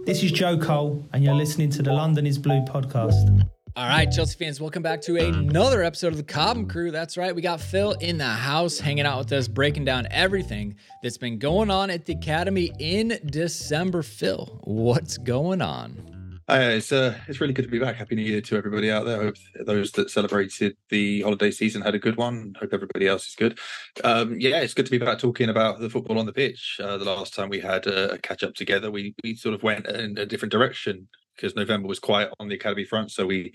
This is Joe Cole, and you're listening to the London is Blue podcast. All right, Chelsea fans, welcome back to another episode of the Cobham Crew. That's right, we got Phil in the house hanging out with us, breaking down everything that's been going on at the Academy in December. Phil, what's going on? Uh, it's uh, it's really good to be back. Happy New Year to everybody out there. Hope those that celebrated the holiday season had a good one. Hope everybody else is good. Um, yeah, it's good to be back talking about the football on the pitch. Uh, the last time we had a, catch up together, we we sort of went in a different direction because November was quiet on the academy front, so we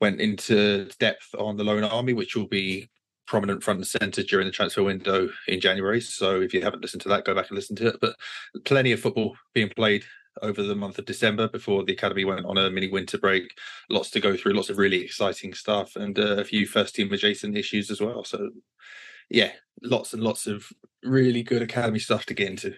went into depth on the Loan Army, which will be prominent front and center during the transfer window in January. So if you haven't listened to that, go back and listen to it. But plenty of football being played over the month of December before the academy went on a mini winter break. Lots to go through, lots of really exciting stuff, and uh, a few first team adjacent issues as well. So, yeah, lots and lots of really good academy stuff to get into.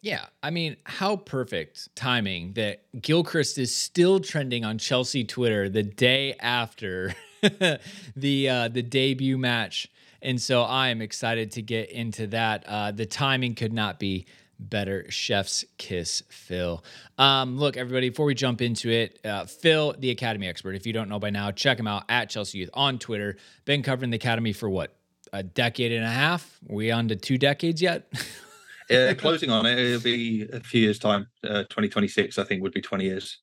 Yeah, I mean, how perfect timing that Gilchrist is still trending on Chelsea Twitter the day after the uh, the debut match, and so I am excited to get into that. Uh, the timing could not be better. Chef's kiss, Phil. Um, look, everybody, before we jump into it, uh, Phil, the Academy expert. If you don't know by now, check him out at Chelsea Youth on Twitter. Been covering the Academy for what a decade and a half. Are we on to two decades yet? yeah, closing on it. It'll be a few years' time. Uh, 2026, I think, would be 20 years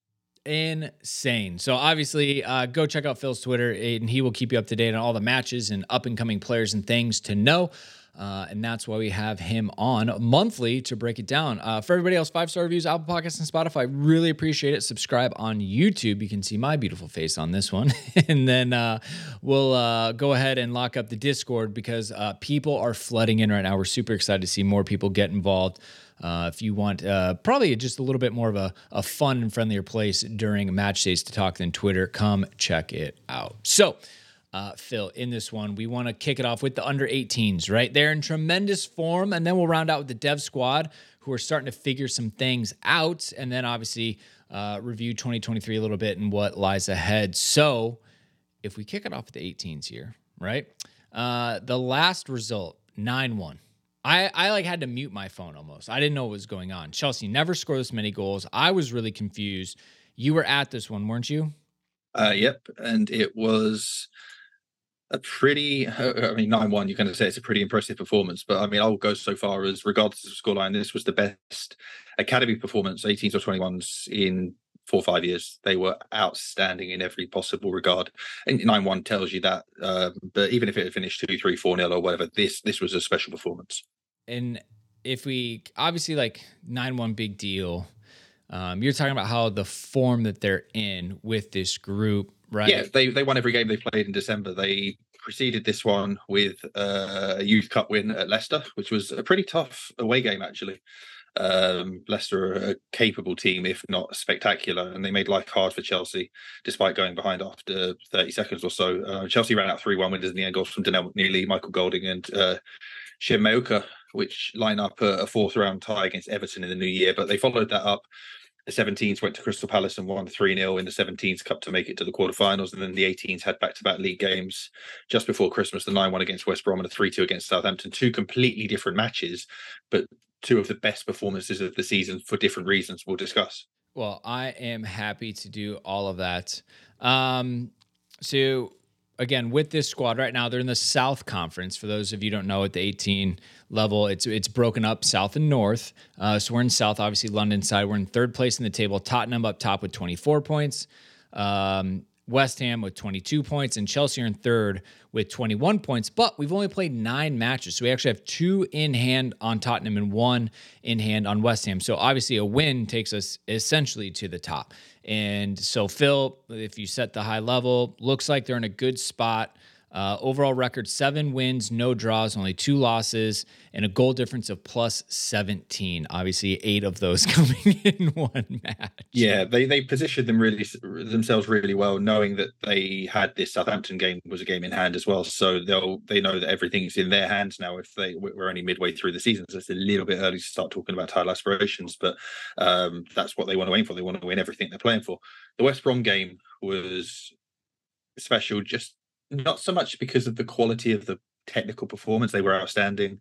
insane. So obviously, uh, go check out Phil's Twitter, and he will keep you up to date on all the matches and up and coming players and things to know. Uh, and that's why we have him on monthly to break it down. Uh, for everybody else, five star reviews, Apple Podcasts, and Spotify. Really appreciate it. Subscribe on YouTube. You can see my beautiful face on this one. and then uh, we'll uh, go ahead and lock up the Discord because uh, people are flooding in right now. We're super excited to see more people get involved. Uh, if you want probably just a little bit more of a, a fun and friendlier place during match days to talk than Twitter, come check it out. So, uh, Phil, in this one. We want to kick it off with the under 18s, right? They're in tremendous form. And then we'll round out with the dev squad, who are starting to figure some things out. And then obviously uh, review 2023 a little bit and what lies ahead. So if we kick it off with the 18s here, right? Uh, the last result, 9 1. I, I like had to mute my phone almost. I didn't know what was going on. Chelsea never scored this many goals. I was really confused. You were at this one, weren't you? Uh, yep, and it was a pretty, I mean, 9 1, you're going to say it's a pretty impressive performance. But I mean, I'll go so far as, regardless of scoreline, this was the best academy performance, 18s or 21s, in four or five years. They were outstanding in every possible regard. And 9 1 tells you that. Uh, but even if it had finished 2 3 4 0 or whatever, this this was a special performance. And if we obviously like 9 1 big deal, um, you're talking about how the form that they're in with this group Right. Yeah, they they won every game they played in December. They preceded this one with uh, a youth cup win at Leicester, which was a pretty tough away game actually. Um, Leicester are a capable team, if not spectacular, and they made life hard for Chelsea despite going behind after 30 seconds or so. Uh, Chelsea ran out 3 1 winners in the end, goals from Donnell McNeilly, Michael Golding, and uh, Shim Mheuka, which line up a, a fourth round tie against Everton in the new year. But they followed that up the 17s went to Crystal Palace and won 3 0 in the 17s Cup to make it to the quarterfinals. And then the 18s had back to back league games just before Christmas the 9 1 against West Brom and a 3 2 against Southampton. Two completely different matches, but two of the best performances of the season for different reasons we'll discuss. Well, I am happy to do all of that. Um, so again with this squad right now they're in the south conference for those of you don't know at the 18 level it's it's broken up south and north uh, so we're in south obviously london side we're in third place in the table tottenham up top with 24 points um, West Ham with 22 points, and Chelsea are in third with 21 points. But we've only played nine matches. So we actually have two in hand on Tottenham and one in hand on West Ham. So obviously, a win takes us essentially to the top. And so, Phil, if you set the high level, looks like they're in a good spot. Uh, overall record seven wins, no draws, only two losses, and a goal difference of plus 17. Obviously, eight of those coming in one match. Yeah, they they positioned them really themselves really well, knowing that they had this Southampton game was a game in hand as well. So they'll they know that everything's in their hands now. If they we're only midway through the season, so it's a little bit early to start talking about title aspirations, but um, that's what they want to aim for. They want to win everything they're playing for. The West Brom game was special just not so much because of the quality of the technical performance, they were outstanding,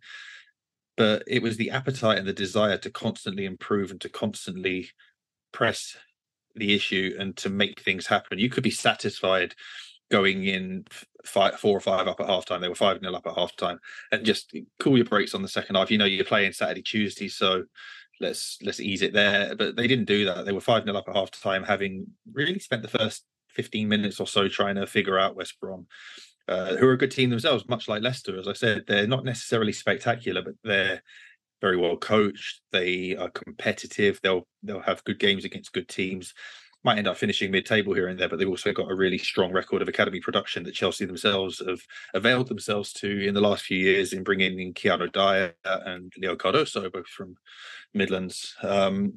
but it was the appetite and the desire to constantly improve and to constantly press the issue and to make things happen. You could be satisfied going in five, four or five up at halftime. They were five nil up at halftime, and just cool your brakes on the second half. You know you're playing Saturday, Tuesday, so let's let's ease it there. But they didn't do that. They were five nil up at halftime, having really spent the first 15 minutes or so trying to figure out West Brom. Uh, who are a good team themselves, much like Leicester. As I said, they're not necessarily spectacular, but they're very well coached. They are competitive. They'll they'll have good games against good teams might end up finishing mid-table here and there, but they've also got a really strong record of academy production that Chelsea themselves have availed themselves to in the last few years in bringing in Kiano Dyer and Leo Cardoso, both from Midlands. Um,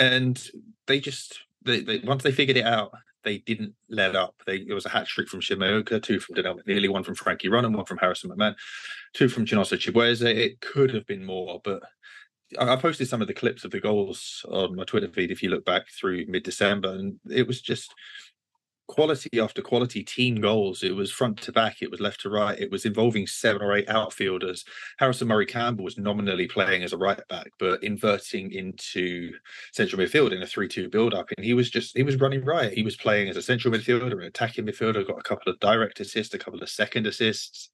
and they just they, they, once they figured it out, they didn't let up. They it was a hat trick from Shim Mheuka, two from Donnell McNeilly, one from Frankie Runham, one from Harrison McMahon, two from Chinonso Chibueze. It could have been more, but I posted some of the clips of the goals on my Twitter feed if you look back through mid December, and it was just quality after quality team goals. It was front to back, it was left to right, it was involving seven or eight outfielders. Harrison Murray Campbell was nominally playing as a right back, but inverting into central midfield in a 3 2 build up. And he was just, he was running right. He was playing as a central midfielder, an attacking midfielder, got a couple of direct assists, a couple of second assists.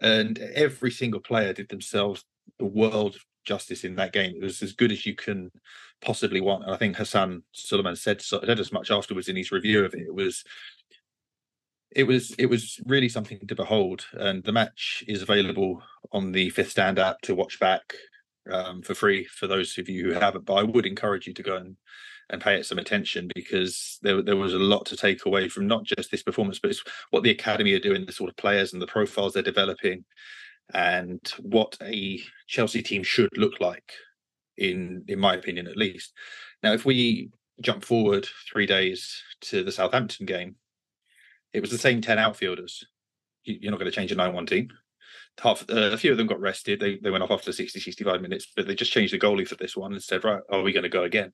And every single player did themselves the world justice in that game. It was as good as you can possibly want. And I think Hassan Sulaiman said said as much afterwards in his review of it. It was it was it was really something to behold. And the match is available on the Fifth Stand app to watch back um, for free for those of you who haven't. But I would encourage you to go and and pay it some attention because there there was a lot to take away from not just this performance, but it's what the academy are doing, the sort of players and the profiles they're developing, and what a Chelsea team should look like, in in my opinion at least. Now, if we jump forward three days to the Southampton game, it was the same ten outfielders. You're not going to change a nine-one team. Half uh, a few of them got rested. They they went off after 60, 65 minutes, but they just changed the goalie for this one and said, right, are we going to go again?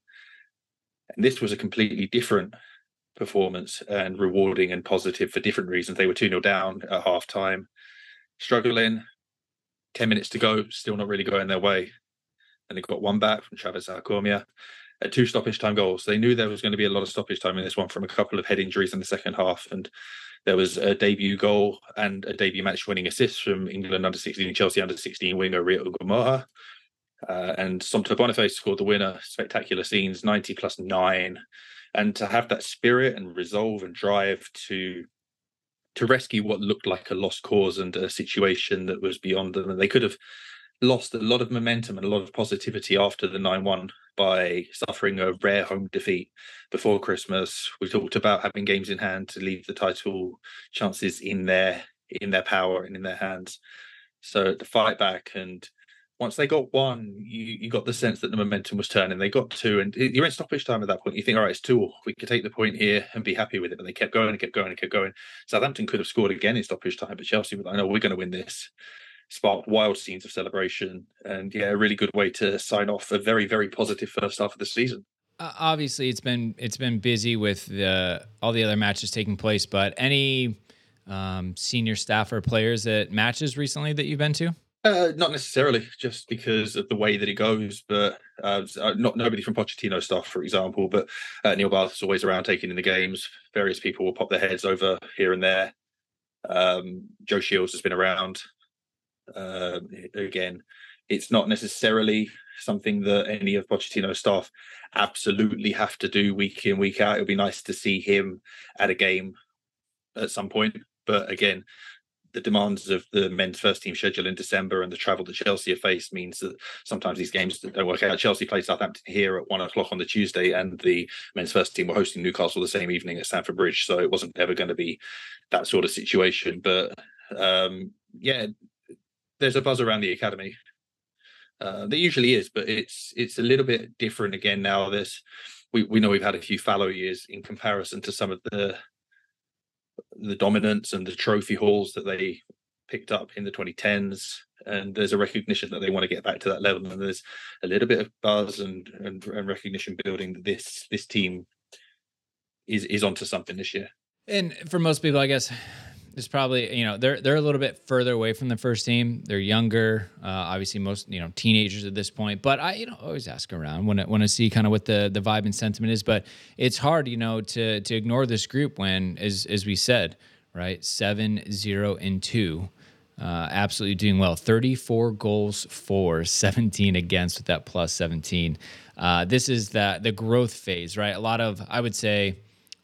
And this was a completely different performance and rewarding and positive for different reasons. They were 2 0 down at half time, struggling, 10 minutes to go, still not really going their way. And they got one back from Travis Akomeah at two stoppage time goals. They knew there was going to be a lot of stoppage time in this one from a couple of head injuries in the second half. And there was a debut goal and a debut match winning assist from England under 16 Chelsea under 16 winger Rio Ngumoha. Uh, and Somto Boniface scored the winner. Spectacular scenes, 90 plus nine. And to have that spirit and resolve and drive to to rescue what looked like a lost cause and a situation that was beyond them. And they could have lost a lot of momentum and a lot of positivity after the 9 1 by suffering a rare home defeat before Christmas. We talked about having games in hand to leave the title chances in their in their power and in their hands. So to fight back and once they got one, you, you got the sense that the momentum was turning. They got two, and you're in stoppage time at that point. You think, all right, it's two. We could take the point here and be happy with it. But they kept going and kept going and kept going. Southampton could have scored again in stoppage time, but Chelsea were like, no, we're going to win this. Sparked wild scenes of celebration, and yeah, a really good way to sign off a very, very positive first half of the season. Uh, obviously, it's been it's been busy with the all the other matches taking place, but any um, senior staff or players at matches recently that you've been to? Uh, not necessarily, just because of the way that it goes. But uh, uh not nobody from Pochettino stuff, for example. But uh, Neil Bath is always around taking in the games. Various people will pop their heads over here and there. Um, Joe Shields has been around. Uh, again, it's not necessarily something that any of Pochettino's staff absolutely have to do week in week out. It'll be nice to see him at a game at some point. But again, the demands of the men's first team schedule in December and the travel that Chelsea have faced means that sometimes these games don't work out. Chelsea play Southampton here at one o'clock on the Tuesday, and the men's first team were hosting Newcastle the same evening at Stamford Bridge. So it wasn't ever going to be that sort of situation. But um, yeah, there's a buzz around the academy. Uh, there usually is, but it's it's a little bit different again now. There's we, we know we've had a few fallow years in comparison to some of the the dominance and the trophy hauls that they picked up in the 2010s and there's a recognition that they want to get back to that level and there's a little bit of buzz and and, and recognition building that this this team is is onto something this year. And for most people i guess is probably you know they're they're a little bit further away from the first team. They're younger, uh, obviously most you know teenagers at this point. But I you know always ask around when I, when I see kind of what the the vibe and sentiment is. But it's hard you know to to ignore this group when as as we said right seven zero and two. Uh, absolutely doing well. 34 goals for, 17 against with that plus 17. Uh, this is the the growth phase, right? A lot of I would say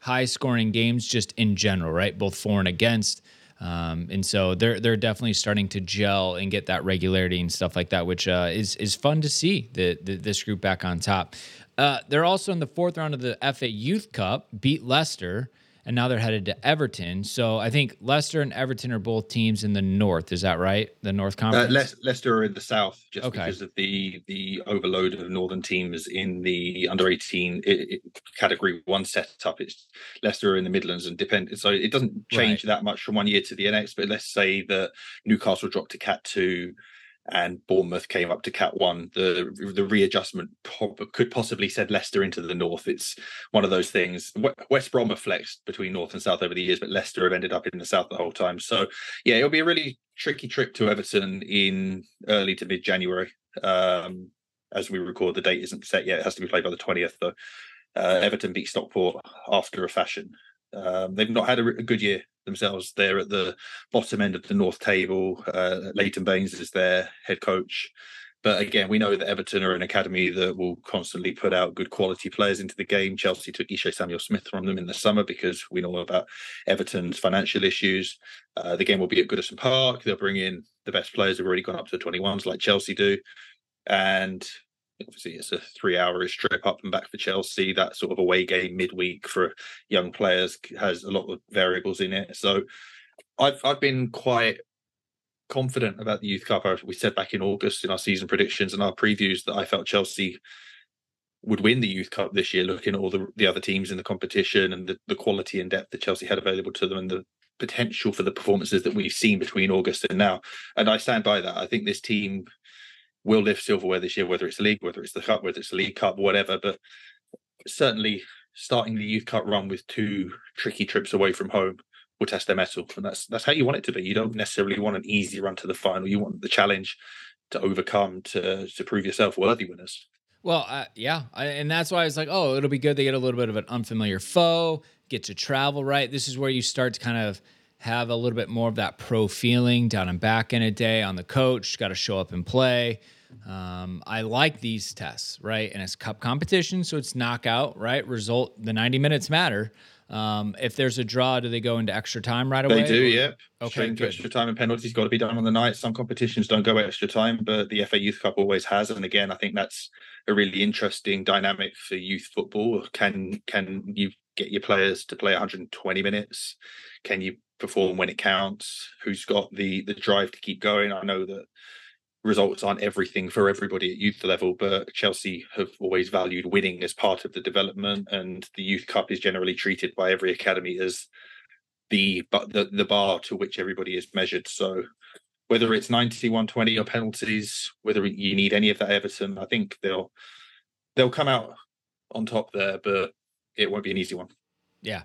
high scoring games just in general, right? Both for and against. Um, and so they're they're definitely starting to gel and get that regularity and stuff like that, which uh, is is fun to see the, the, this group back on top. Uh, they're also in the fourth round of the FA Youth Cup, beat Leicester and now they're headed to Everton. So I think Leicester and Everton are both teams in the north. Is that right? The North uh, Conference. Uh, Le- Leicester are in the south, just okay. because of the the overload of northern teams in the under eighteen category one setup. It's Leicester are in the Midlands and depend. So it doesn't change right. that much from one year to the next. But let's say that Newcastle dropped to Cat two and Bournemouth came up to Cat One. The the readjustment could possibly send Leicester into the north. It's one of those things. West Brom have flexed between north and south over the years, but Leicester have ended up in the south the whole time. So yeah, it'll be a really tricky trip to Everton in early to mid January. Um, as we record, the date isn't set yet. It has to be played by the twentieth. Though uh, Everton beat Stockport after a fashion. Um, they've not had a, a, good year themselves. They're at the bottom end of the North table. Uh, Leighton Baines is their head coach. But again, we know that Everton are an academy that will constantly put out good quality players into the game. Chelsea took Ishe Samuel Smith from them in the summer because we know about Everton's financial issues. Uh, the game will be at Goodison Park. They'll bring in the best players who've already gone up to the 21s like Chelsea do. And obviously it's a three hourish trip up and back for Chelsea. That sort of away game midweek for young players has a lot of variables in it. So I've I've been quite confident about the Youth Cup. We said back in August in our season predictions and our previews that I felt Chelsea would win the Youth Cup this year, looking at all the, the other teams in the competition and the, the quality and depth that Chelsea had available to them and the potential for the performances that we've seen between August and now. And I stand by that. I think this team will lift silverware this year, whether it's the league, whether it's the cup, whether it's the league cup, whatever. But certainly starting the youth cup run with two tricky trips away from home will test their mettle. And that's that's how you want it to be. You don't necessarily want an easy run to the final. You want the challenge to overcome to to prove yourself worthy winners. Well, uh, yeah, I, and that's why it's like, oh, it'll be good. They get a little bit of an unfamiliar foe, get to travel, right? This is where you start to kind of have a little bit more of that pro feeling down and back in a day on the coach. Got to show up and play. Um, I like these tests, right? And it's cup competition, so it's knockout, right? Result, the 90 minutes matter. Um, if there's a draw, do they go into extra time right away? They do, yeah. Okay, Straight into extra time and penalties got to be done on the night. Some competitions don't go extra time, but the FA Youth Cup always has. And again, I think that's a really interesting dynamic for youth football. Can can you get your players to play 120 minutes? Can you perform when it counts? Who's got the the drive to keep going? I know that results aren't everything for everybody at youth level, but Chelsea have always valued winning as part of the development, and the Youth Cup is generally treated by every academy as the but the, the bar to which everybody is measured. So whether it's 90, 120 or penalties, whether you need any of that Everton, I think they'll they'll come out on top there, but it won't be an easy one. Yeah.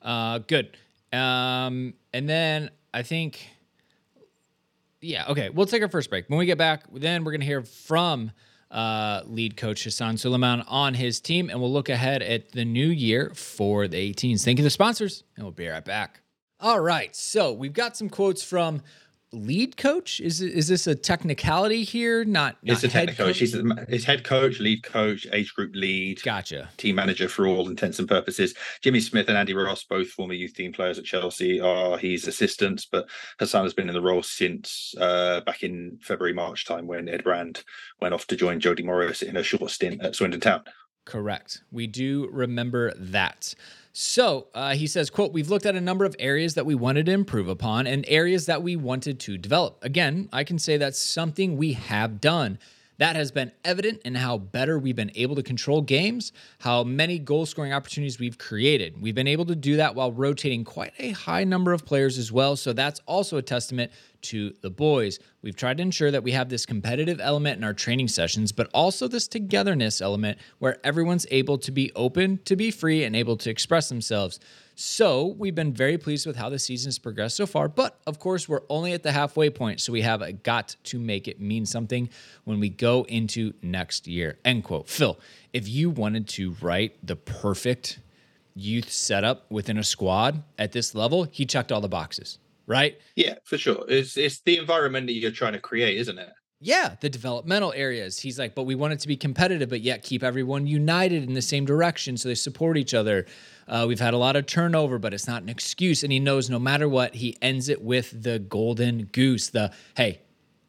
Uh, good. Um, and then I think yeah, okay. We'll take our first break. When we get back, then we're going to hear from uh, lead coach Hassan Sulaiman on his team, and we'll look ahead at the new year for the 18s. Thank you to the sponsors, and we'll be right back. All right, so we've got some quotes from lead coach? Is is this a technicality here? Not, not it's a head coach. coach. He's, a, he's head coach, lead coach, age group lead. Gotcha. Team manager for all intents and purposes. Jimmy Smith and Andy Ross, both former youth team players at Chelsea, are his assistants. But Hassan has been in the role since uh, back in February March time when Ed Brand went off to join Jody Morris in a short stint at Swindon Town. Correct. We do remember that. So uh, he says, quote, we've looked at a number of areas that we wanted to improve upon and areas that we wanted to develop. Again, I can say that's something we have done. That has been evident in how better we've been able to control games, how many goal scoring opportunities we've created. We've been able to do that while rotating quite a high number of players as well. So that's also a testament to the boys. We've tried to ensure that we have this competitive element in our training sessions, but also this togetherness element where everyone's able to be open, to be free, and able to express themselves. So we've been very pleased with how the season has progressed so far, but of course, we're only at the halfway point, so we have got to make it mean something when we go into next year. End quote. Phil, if you wanted to write the perfect youth setup within a squad at this level, he checked all the boxes, right? Yeah, for sure. It's it's the environment that you're trying to create, isn't it? Yeah, the developmental areas. He's like, but we want it to be competitive, but yet keep everyone united in the same direction so they support each other. Uh, we've had a lot of turnover, but it's not an excuse. And he knows no matter what, he ends it with the golden goose. The hey,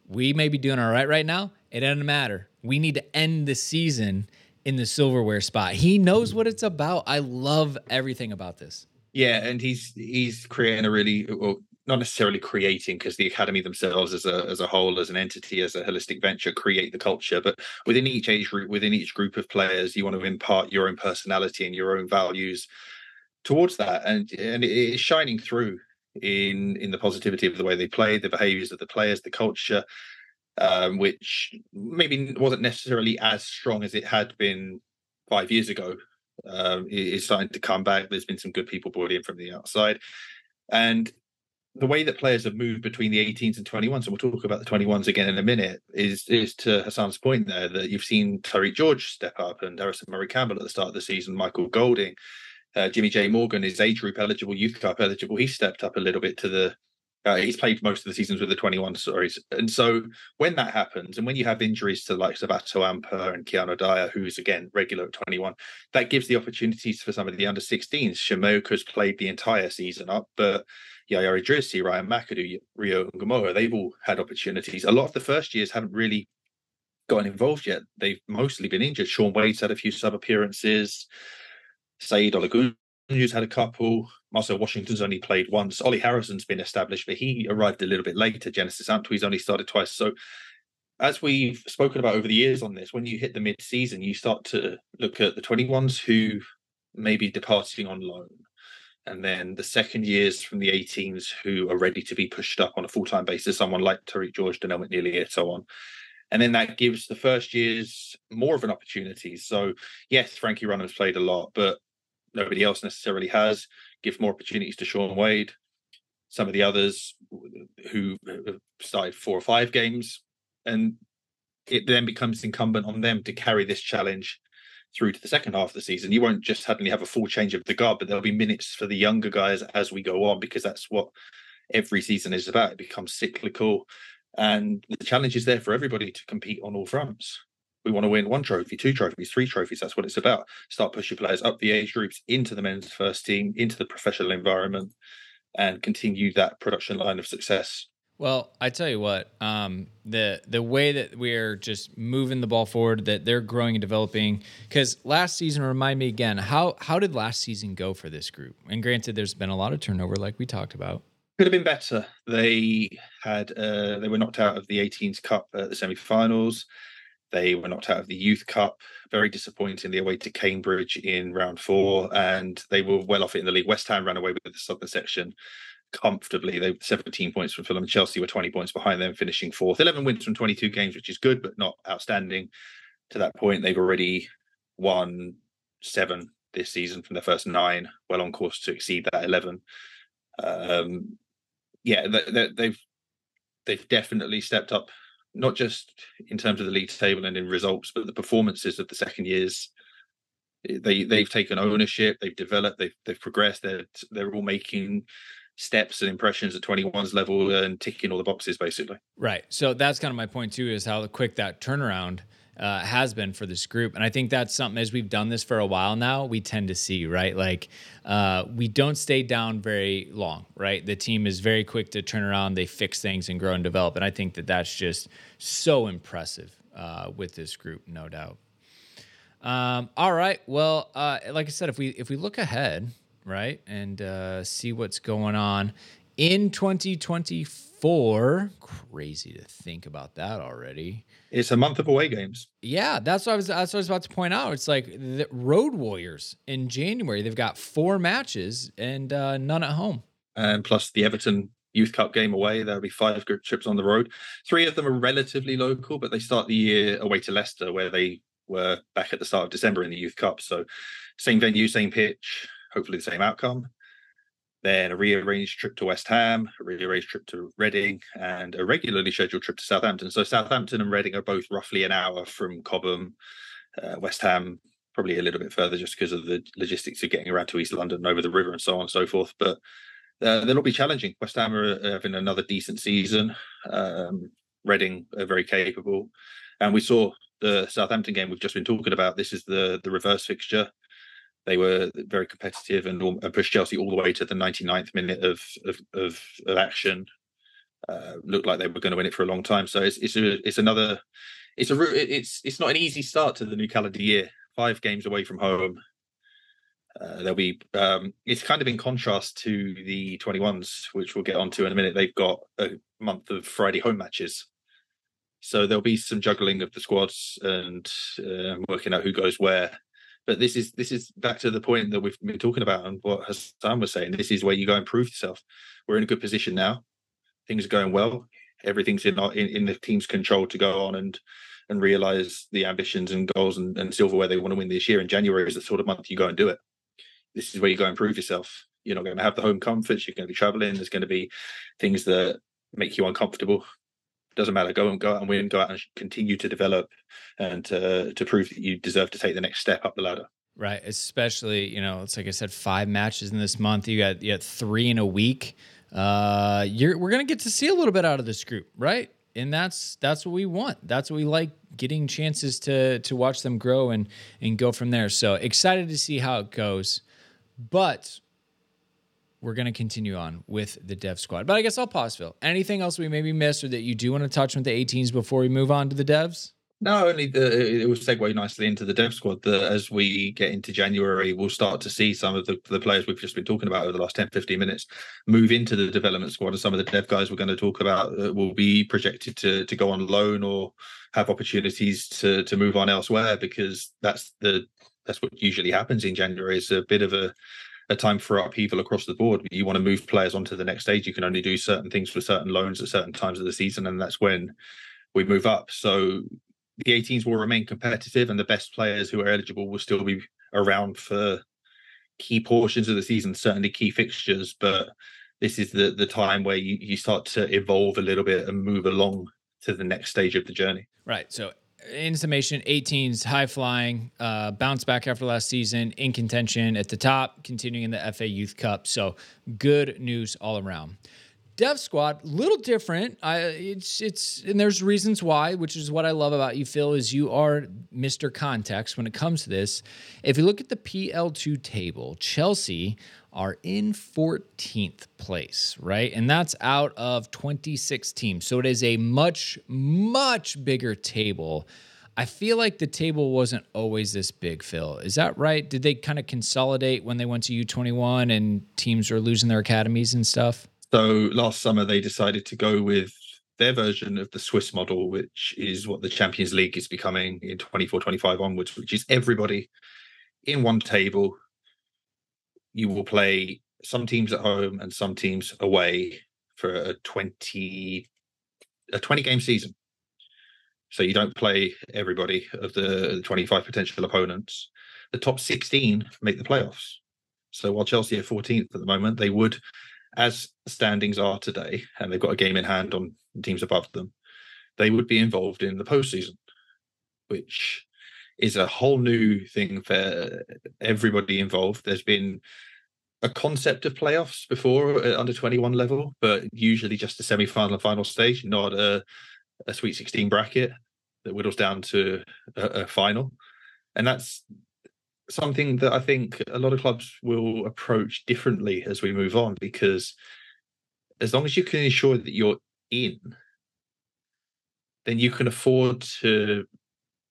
we may be doing all right right now. It doesn't matter. We need to end the season in the silverware spot. He knows what it's about. I love everything about this. Yeah, and he's he's creating a really well, not necessarily creating because the academy themselves as a as a whole as an entity as a holistic venture create the culture but within each age group within each group of players you want to impart your own personality and your own values towards that and and it is shining through in in the positivity of the way they play the behaviors of the players the culture um, which maybe wasn't necessarily as strong as it had been five years ago. Um, is starting to come back. There's been some good people brought in from the outside. And the way that players have moved between the 18s and 21s, and we'll talk about the 21s again in a minute, is is to Hassan's point there that you've seen Tyrique George step up and Harrison Murray Campbell at the start of the season, Michael Golding, uh, Jimmy J Morgan is age group eligible, youth cup eligible. He stepped up a little bit to the. Uh, he's played most of the seasons with the 21 stories. And so when that happens, and when you have injuries to like Sabato Amper and Kiano Dyer, who's again regular at 21, that gives the opportunities for some of the under 16s. Shim Mheuka's played the entire season up, but Yaya Idrissi, Ryan McAidoo, Rio Ngumoha, they've all had opportunities. A lot of the first years haven't really gotten involved yet. They've mostly been injured. Shaun Wade's had a few sub appearances. Saeed Olagunju's had a couple. Marcel Washington's only played once. Ollie Harrison's been established, but he arrived a little bit later. Genesis Antwi's only started twice. So as we've spoken about over the years on this, when you hit the mid-season, you start to look at the 21s who may be departing on loan and then the second years from the 18s who are ready to be pushed up on a full time basis, someone like Tyrique George, McNeilly, and so on. And then that gives the first years more of an opportunity. So, yes, Frankie Runham's played a lot, but nobody else necessarily has. Give more opportunities to Shaun Wade. Some of the others who started four or five games. And it then becomes incumbent on them to carry this challenge through to the second half of the season. You won't just suddenly have a full change of the guard, but there'll be minutes for the younger guys as we go on because that's what every season is about. It becomes cyclical, and the challenge is there for everybody to compete on all fronts. We want to win one trophy, two trophies, three trophies. That's what it's about. Start pushing players up the age groups into the men's first team, into the professional environment, and continue that production line of success well, I tell you what, um, the the way that we're just moving the ball forward, that they're growing and developing. Because last season, remind me again, how how did last season go for this group? And granted, there's been a lot of turnover, like we talked about. Could have been better. They had uh, they were knocked out of the 18s Cup at the semi-finals. They were knocked out of the Youth Cup. Very disappointing. The away to Cambridge in round four, and they were well off it in the league. West Ham ran away with the southern section comfortably. They were 17 points from Fulham. Chelsea were 20 points behind them, finishing fourth. 11 wins from 22 games, which is good, but not outstanding. To that point, they've already won seven this season from their first nine, well on course to exceed that 11. Um, yeah, they, they've they've definitely stepped up, not just in terms of the league table and in results, but the performances of the second years. They they've taken ownership, they've developed, they've they've progressed. They're they're all making steps and impressions at 21's level and ticking all the boxes basically. Right. So that's kind of my point too is how quick that turnaround uh, has been for this group. And I think that's something as we've done this for a while now, we tend to see, right? Like uh, we don't stay down very long, right? The team is very quick to turn around, they fix things and grow and develop. And I think that that's just so impressive uh, with this group, no doubt. Um, all right. Well, uh, like I said, if we if we look ahead, right? And uh, see what's going on in 2024. Crazy to think about that already. It's a month of away games. Yeah, that's what I was. That's what I was about to point out. It's like the Road Warriors in January. They've got four matches and uh, none at home. And plus the Everton Youth Cup game away. There'll be five group trips on the road. Three of them are relatively local, but they start the year away to Leicester, where they were back at the start of December in the Youth Cup. So same venue, same pitch, hopefully the same outcome. Then a rearranged trip to West Ham, a rearranged trip to Reading, and a regularly scheduled trip to Southampton. So Southampton and Reading are both roughly an hour from Cobham. Uh, West Ham probably a little bit further just because of the logistics of getting around to East London over the river and so on and so forth. But uh, they'll be challenging. West Ham are having another decent season. Um, Reading are very capable, and we saw the Southampton game we've just been talking about. This is the the reverse fixture. They were very competitive and, and pushed Chelsea all the way to the 99th minute of of, of, of action. Uh, looked like they were going to win it for a long time. So it's it's a, it's another it's a it's it's not an easy start to the new calendar year. Five games away from home. Uh, there'll be um, it's kind of in contrast to the 21s, which we'll get onto in a minute. They've got a month of Friday home matches, so there'll be some juggling of the squads and uh, working out who goes where. But this is this is back to the point that we've been talking about and what Hassan was saying. This is where you go and prove yourself. We're in a good position now. Things are going well. Everything's in in, in the team's control to go on and and realize the ambitions and goals and, and silverware they want to win this year. And January is the sort of month you go and do it. This is where you go and prove yourself. You're not going to have the home comforts. You're going to be traveling. There's going to be things that make you uncomfortable. Doesn't matter. Go and go out and win. Go out and continue to develop and to to prove that you deserve to take the next step up the ladder. Right. Especially, you know, it's like I said, five matches in this month. You got you got three in a week. Uh, you're we're gonna get to see a little bit out of this group, right? and that's that's what we want. That's what we like getting chances to to watch them grow and and go from there. So excited to see how it goes. But we're going to continue on with the dev squad. But I guess I'll pause, Phil. Anything else we maybe missed or that you do want to touch with the 18s before we move on to the devs? No, only the it will segue nicely into the dev squad that as we get into January, we'll start to see some of the, the players we've just been talking about over the last 10, 15 minutes move into the development squad. And some of the dev guys we're going to talk about uh, will be projected to to go on loan or have opportunities to to move on elsewhere because that's the that's what usually happens in January. It's a bit of a a time for upheaval across the board. You want to move players onto the next stage. You can only do certain things for certain loans at certain times of the season, and that's when we move up. So the 18s will remain competitive and the best players who are eligible will still be around for key portions of the season, certainly key fixtures. But this is the the time where you, you start to evolve a little bit and move along to the next stage of the journey. Right. So in summation, 18s high flying, uh, bounce back after last season, in contention at the top, continuing in the FA Youth Cup. So good news all around. Dev Squad, little different. I it's it's and there's reasons why, which is what I love about you, Phil, is you are Mr. Context when it comes to this. If you look at the PL2 table, Chelsea are in 14th place, right? And that's out of 26 teams. So it is a much, much bigger table. I feel like the table wasn't always this big, Phil. Is that right? Did they kind of consolidate when they went to U21 and teams were losing their academies and stuff? So last summer they decided to go with their version of the Swiss model, which is what the Champions League is becoming in 24 25 onwards, which is everybody in one table. You will play some teams at home and some teams away for a 20 a 20 game season. So you don't play everybody of the 25 potential opponents. The top 16 make the playoffs. So while Chelsea are 14th at the moment, they would as standings are today, and they've got a game in hand on teams above them, they would be involved in the postseason, which is a whole new thing for everybody involved. There's been a concept of playoffs before at under 21 level, but usually just a semi final and final stage, not a, a Sweet 16 bracket that whittles down to a, a final. And that's something that I think a lot of clubs will approach differently as we move on because as long as you can ensure that you're in, then you can afford to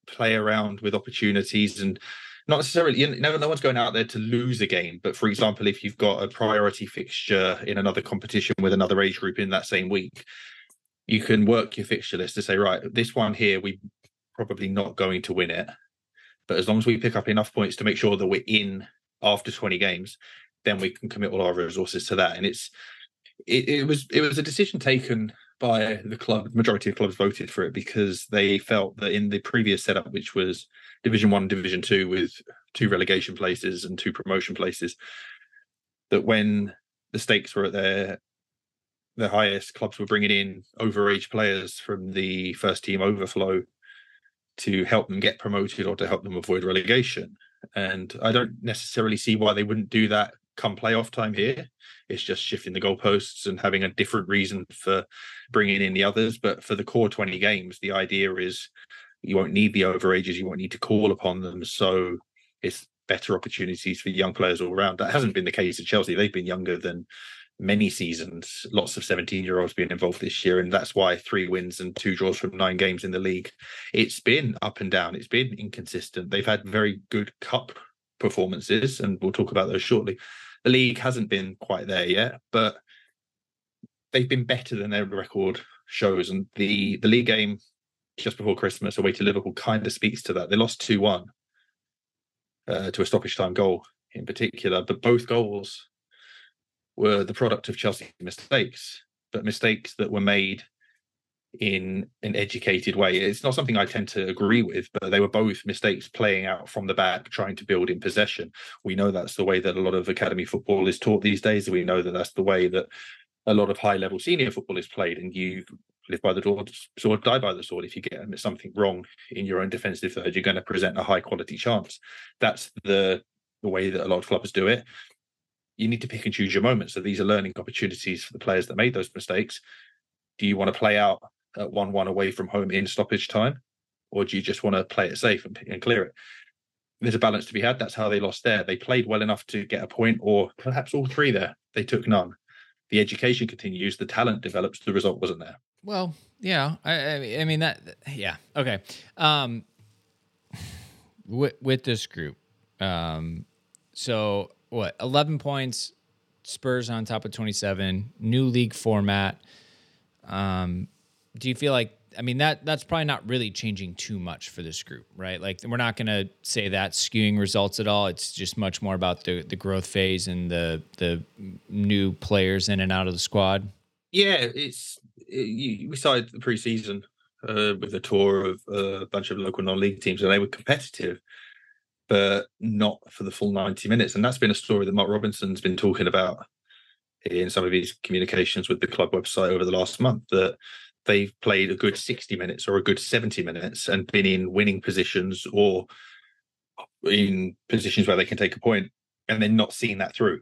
play around with opportunities and not necessarily you know, no one's going out there to lose a game but for example if you've got a priority fixture in another competition with another age group in that same week you can work your fixture list to say right this one here we probably not going to win it but as long as we pick up enough points to make sure that we're in after 20 games, then we can commit all our resources to that. And it's it, it was it was a decision taken by the club. Majority of clubs voted for it because they felt that in the previous setup, which was Division One, Division Two, with two relegation places and two promotion places, that when the stakes were at their the highest, clubs were bringing in overage players from the first team overflow to help them get promoted or to help them avoid relegation. And I don't necessarily see why they wouldn't do that come playoff time here. It's just shifting the goalposts and having a different reason for bringing in the others. But for the core 20 games, the idea is you won't need the overages, you won't need to call upon them. So it's better opportunities for young players all around. That hasn't been the case at Chelsea. They've been younger than many seasons, lots of 17 year olds being involved this year. And that's why three wins and two draws from nine games in the league. It's been up and down, it's been inconsistent. They've had very good cup performances, and we'll talk about those shortly. The league hasn't been quite there yet, but they've been better than their record shows. And the, the league game just before Christmas away to Liverpool kind of speaks to that. They lost 2 1 uh, to a stoppage time goal in particular, but both goals were the product of Chelsea mistakes, but mistakes that were made in an educated way. It's not something I tend to agree with, but they were both mistakes playing out from the back, trying to build in possession. We know that's the way that a lot of academy football is taught these days. We know that that's the way that a lot of high level senior football is played, and you live by the sword, die by the sword. If you get something wrong in your own defensive third, you're going to present a high quality chance. That's the the way that a lot of clubs do it you need to pick and choose your moments. So these are learning opportunities for the players that made those mistakes. Do you want to play out at one-one away from home in stoppage time, or do you just want to play it safe and, and clear it? There's a balance to be had. That's how they lost there. They played well enough to get a point, or perhaps all three there. They took none. The education continues. The talent develops. The result wasn't there. Well, yeah. I, I mean that. Yeah. Okay. Um, with with this group, um, so what 11 points spurs on top of 27 new league format um do you feel like i mean that that's probably not really changing too much for this group right? Like we're not going to say that skewing results at all. It's just much more about the the growth phase and the the new players in and out of the squad. Yeah it's it, we started the preseason uh, with a tour of uh, a bunch of local non-league teams and they were competitive but not for the full 90 minutes. And that's been a story that Mark Robinson's been talking about in some of his communications with the club website over the last month that they've played a good 60 minutes or a good 70 minutes and been in winning positions or in positions where they can take a point and then not seeing that through.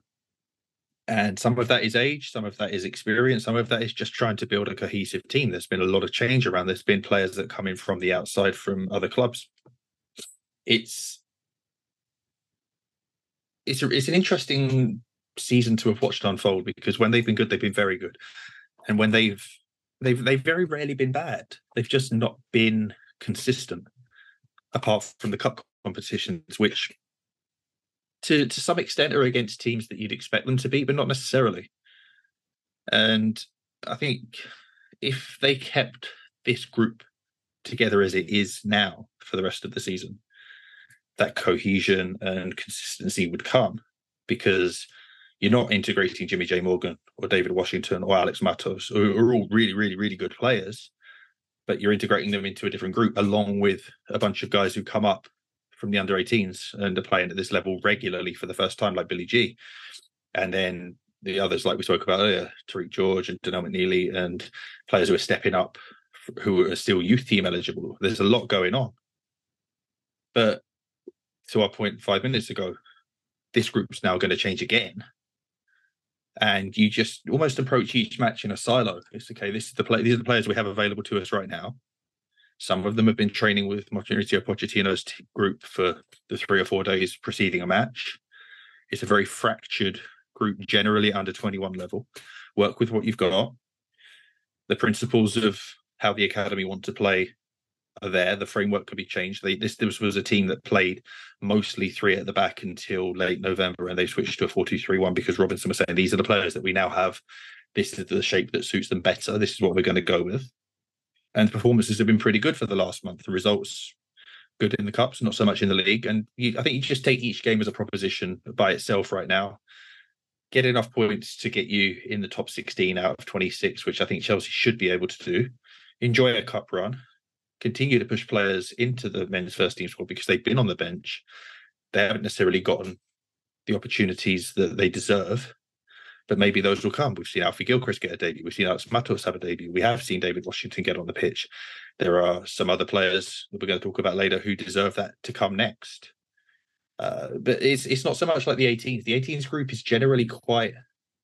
And some of that is age, some of that is experience, some of that is just trying to build a cohesive team. There's been a lot of change around. There's been players that come in from the outside from other clubs. It's it's a, it's an interesting season to have watched unfold because when they've been good, they've been very good, and when they've they've they've very rarely been bad. They've just not been consistent, apart from the cup competitions, which to to some extent are against teams that you'd expect them to be, but not necessarily. And I think if they kept this group together as it is now for the rest of the season, that cohesion and consistency would come because you're not integrating Jimmy J. Morgan or David Washington or Alex Matos, who are all really, really, really good players, but you're integrating them into a different group along with a bunch of guys who come up from the under 18s and are playing at this level regularly for the first time, like Billy Gee. And then the others, like we spoke about earlier, Tyrique George and Donnell McNeilly, and players who are stepping up who are still youth team eligible. There's a lot going on. But to our point five minutes ago, this group's now going to change again. And you just almost approach each match in a silo. It's okay. This is the play. These are the players we have available to us right now. Some of them have been training with Mauricio Pochettino's t- group for the three or four days preceding a match. It's a very fractured group, generally under 21 level. Work with what you've got. The principles of how the academy want to play are there. The framework could be changed. They, this this was a team that played mostly three at the back until late November, and they switched to a 4-2-3-1 because Robinson was saying these are the players that we now have. This is the shape that suits them better. This is what we're going to go with. And performances have been pretty good for the last month. The results good in the cups, not so much in the league. And you, I think you just take each game as a proposition by itself right now. get enough points to get you in the top 16 out of 26, which I think Chelsea should be able to do. Enjoy a cup run, continue to push players into the men's first team squad because they've been on the bench. They haven't necessarily gotten the opportunities that they deserve, but maybe those will come. We've seen Alfie Gilchrist get a debut. We've seen Alex Matos have a debut. We have seen David Washington get on the pitch. There are some other players that we're going to talk about later who deserve that to come next. Uh, but it's it's not so much like the 18s. The 18s group is generally quite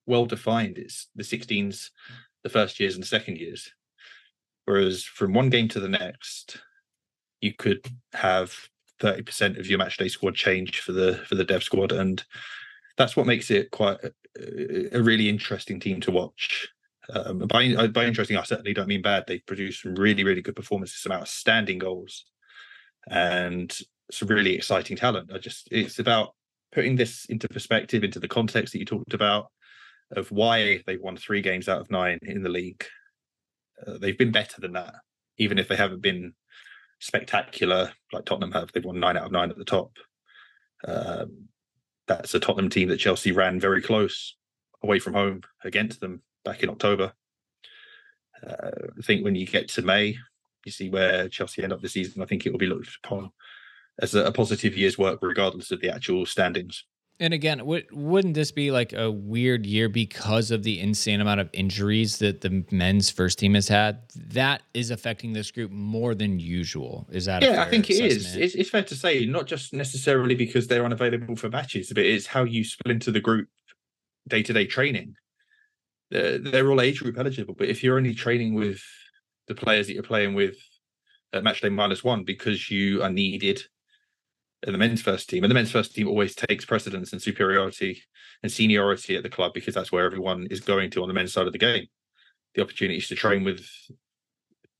well defined. It's the 16s, the first years and the second years. Whereas from one game to the next, you could have 30% of your matchday squad change for the for the dev squad. And that's what makes it quite a, a really interesting team to watch. Um, by by interesting, I certainly don't mean bad. They produce some really, really good performances, some outstanding goals, and some really exciting talent. I just it's about putting this into perspective, into the context that you talked about of why they've won three games out of nine in the league. Uh, they've been better than that, even if they haven't been spectacular like Tottenham have. They've won nine out of nine at the top. Um, that's a Tottenham team that Chelsea ran very close away from home against them back in October. Uh, I think when you get to May, you see where Chelsea end up this season. I think it will be looked upon as a, a positive year's work, regardless of the actual standings. And again, w- wouldn't this be like a weird year because of the insane amount of injuries that the men's first team has had? That is affecting this group more than usual. Is that? Yeah, I think assessment? it is. It's, it's, fair to say, not just necessarily because they're unavailable for matches, but it's how you splinter the group day to day training. They're, they're all age group eligible, but if you're only training with the players that you're playing with at matchday minus one because you are needed in the men's first team. And the men's first team always takes precedence and superiority and seniority at the club because that's where everyone is going to on the men's side of the game. The opportunities to train with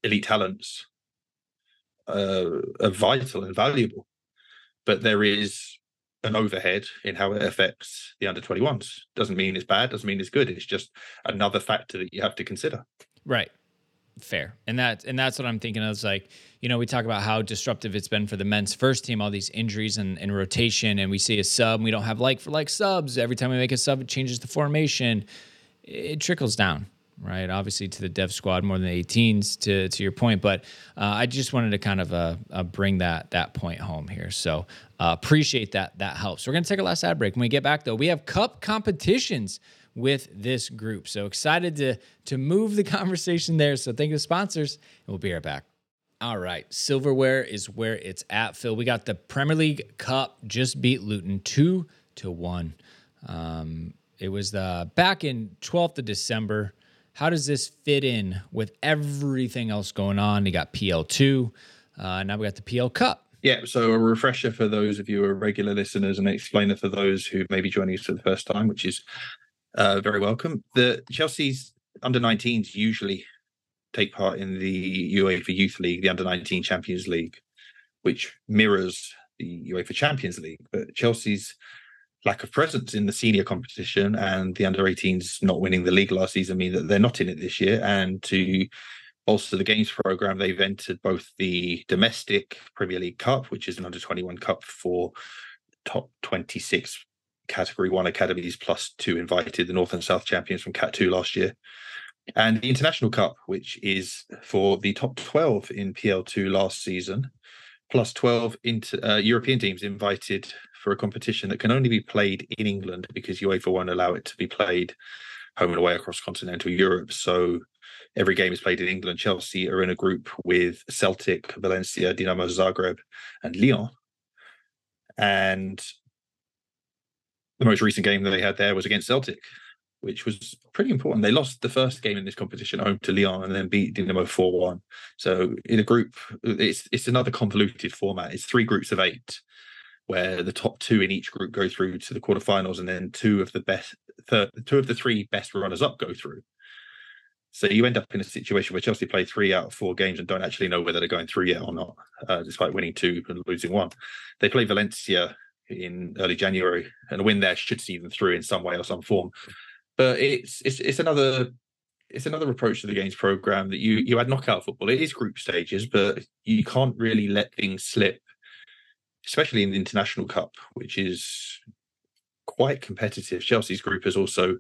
elite talents uh, are vital and valuable. But there is an overhead in how it affects the under 21s. Doesn't mean it's bad, doesn't mean it's good. It's just another factor that you have to consider. Right fair. And that and that's what i'm thinking of is like you know we talk about how disruptive it's been for the men's first team all these injuries and, and rotation and we see a sub we don't have like for like subs. Every time we make a sub it changes the formation. It trickles down right? Obviously to the dev squad more than the 18s to, to your point but uh, i just wanted to kind of uh, uh, bring that that point home here. So uh, appreciate that that helps. We're going to take a last ad break. When we get back though we have cup competitions with this group. So excited to to move the conversation there. So thank you to sponsors, and we'll be right back. All right, silverware is where it's at, Phil. We got the Premier League Cup just beat Luton two to one. Um, it was the back in 12th of December. How does this fit in with everything else going on? You got PL2. Uh, now we got the PL Cup. Yeah, so a refresher for those of you who are regular listeners and an explainer for those who may be joining us for the first time, which is uh, very welcome. The Chelsea's under 19s usually take part in the UEFA Youth League, the under 19 Champions League, which mirrors the UEFA Champions League. But Chelsea's lack of presence in the senior competition and the under 18s not winning the league last season mean that they're not in it this year. And to bolster the games program, they've entered both the domestic Premier League Cup, which is an under 21 cup for top 26 Category One academies plus two invited, the North and South champions from Cat Two last year, and the International Cup, which is for the top 12 in PL2 last season, plus 12 into, uh, European teams invited for a competition that can only be played in England because UEFA won't allow it to be played home and away across continental Europe. So every game is played in England. Chelsea are in a group with Celtic, Valencia, Dinamo Zagreb, and Lyon. And the most recent game that they had there was against Celtic, which was pretty important. They lost the first game in this competition home to Lyon and then beat Dinamo 4 1. So in a group, it's it's another convoluted format. It's three groups of eight, where the top two in each group go through to the quarterfinals, and then two of the best, two of the three best runners up go through. So you end up in a situation where Chelsea play three out of four games and don't actually know whether they're going through yet or not, uh, despite winning two and losing one. They play Valencia in early January, and a win there should see them through in some way or some form. But it's it's it's another it's another approach to the games program that you you had knockout football. It is group stages, but you can't really let things slip, especially in the international cup, which is quite competitive. Chelsea's group has also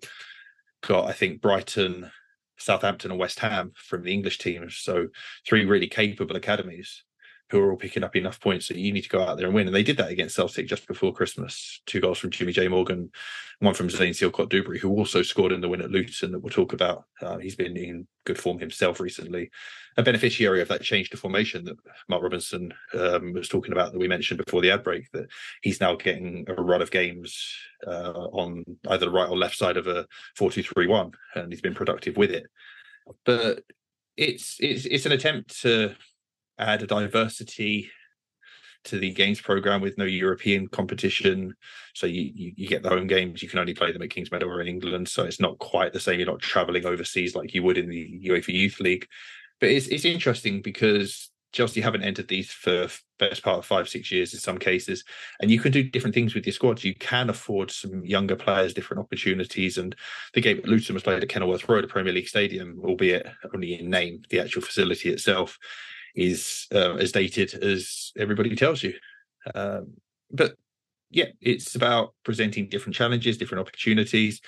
got, I think, Brighton, Southampton, and West Ham from the English teams. So three really capable academies who are all picking up enough points that you need to go out there and win. And they did that against Celtic just before Christmas. Two goals from Jimmy-Jay Morgan, one from Zain Silcott-Duberry, who also scored in the win at Luton that we'll talk about. Uh, he's been in good form himself recently. A beneficiary of that change to formation that Mark Robinson um, was talking about that we mentioned before the ad break, that he's now getting a run of games uh, on either the right or left side of a 4 2 3 1, and he's been productive with it. But it's it's it's an attempt to add a diversity to the games program with no European competition. So you, you, you get the home games. You can only play them at Kingsmeadow or in England. So it's not quite the same. You're not traveling overseas like you would in the UEFA Youth League. But it's it's interesting because Chelsea haven't entered these for best part of five, six years in some cases. And you can do different things with your squads. You can afford some younger players different opportunities. And the game at Luton was played at Kenilworth Road, a Premier League stadium, albeit only in name. The actual facility itself is uh, as dated as everybody tells you. Um, but yeah, it's about presenting different challenges, different opportunities.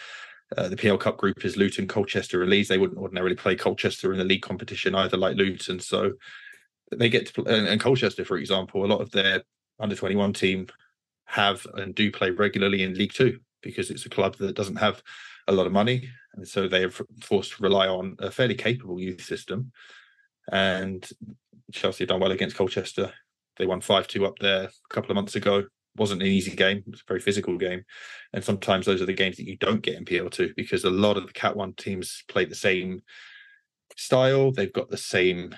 Uh, the PL Cup group is Luton, Colchester, and Leeds. They wouldn't ordinarily play Colchester in the league competition either, like Luton. So they get to play, and, and Colchester, for example, a lot of their under 21 team have and do play regularly in League Two because it's a club that doesn't have a lot of money. And so they are forced to rely on a fairly capable youth system. And Chelsea done well against Colchester. They won 5 2 up there a couple of months ago. Wasn't an easy game. It was a very physical game. And sometimes those are the games that you don't get in PL2 because a lot of the Cat 1 teams play the same style. They've got the same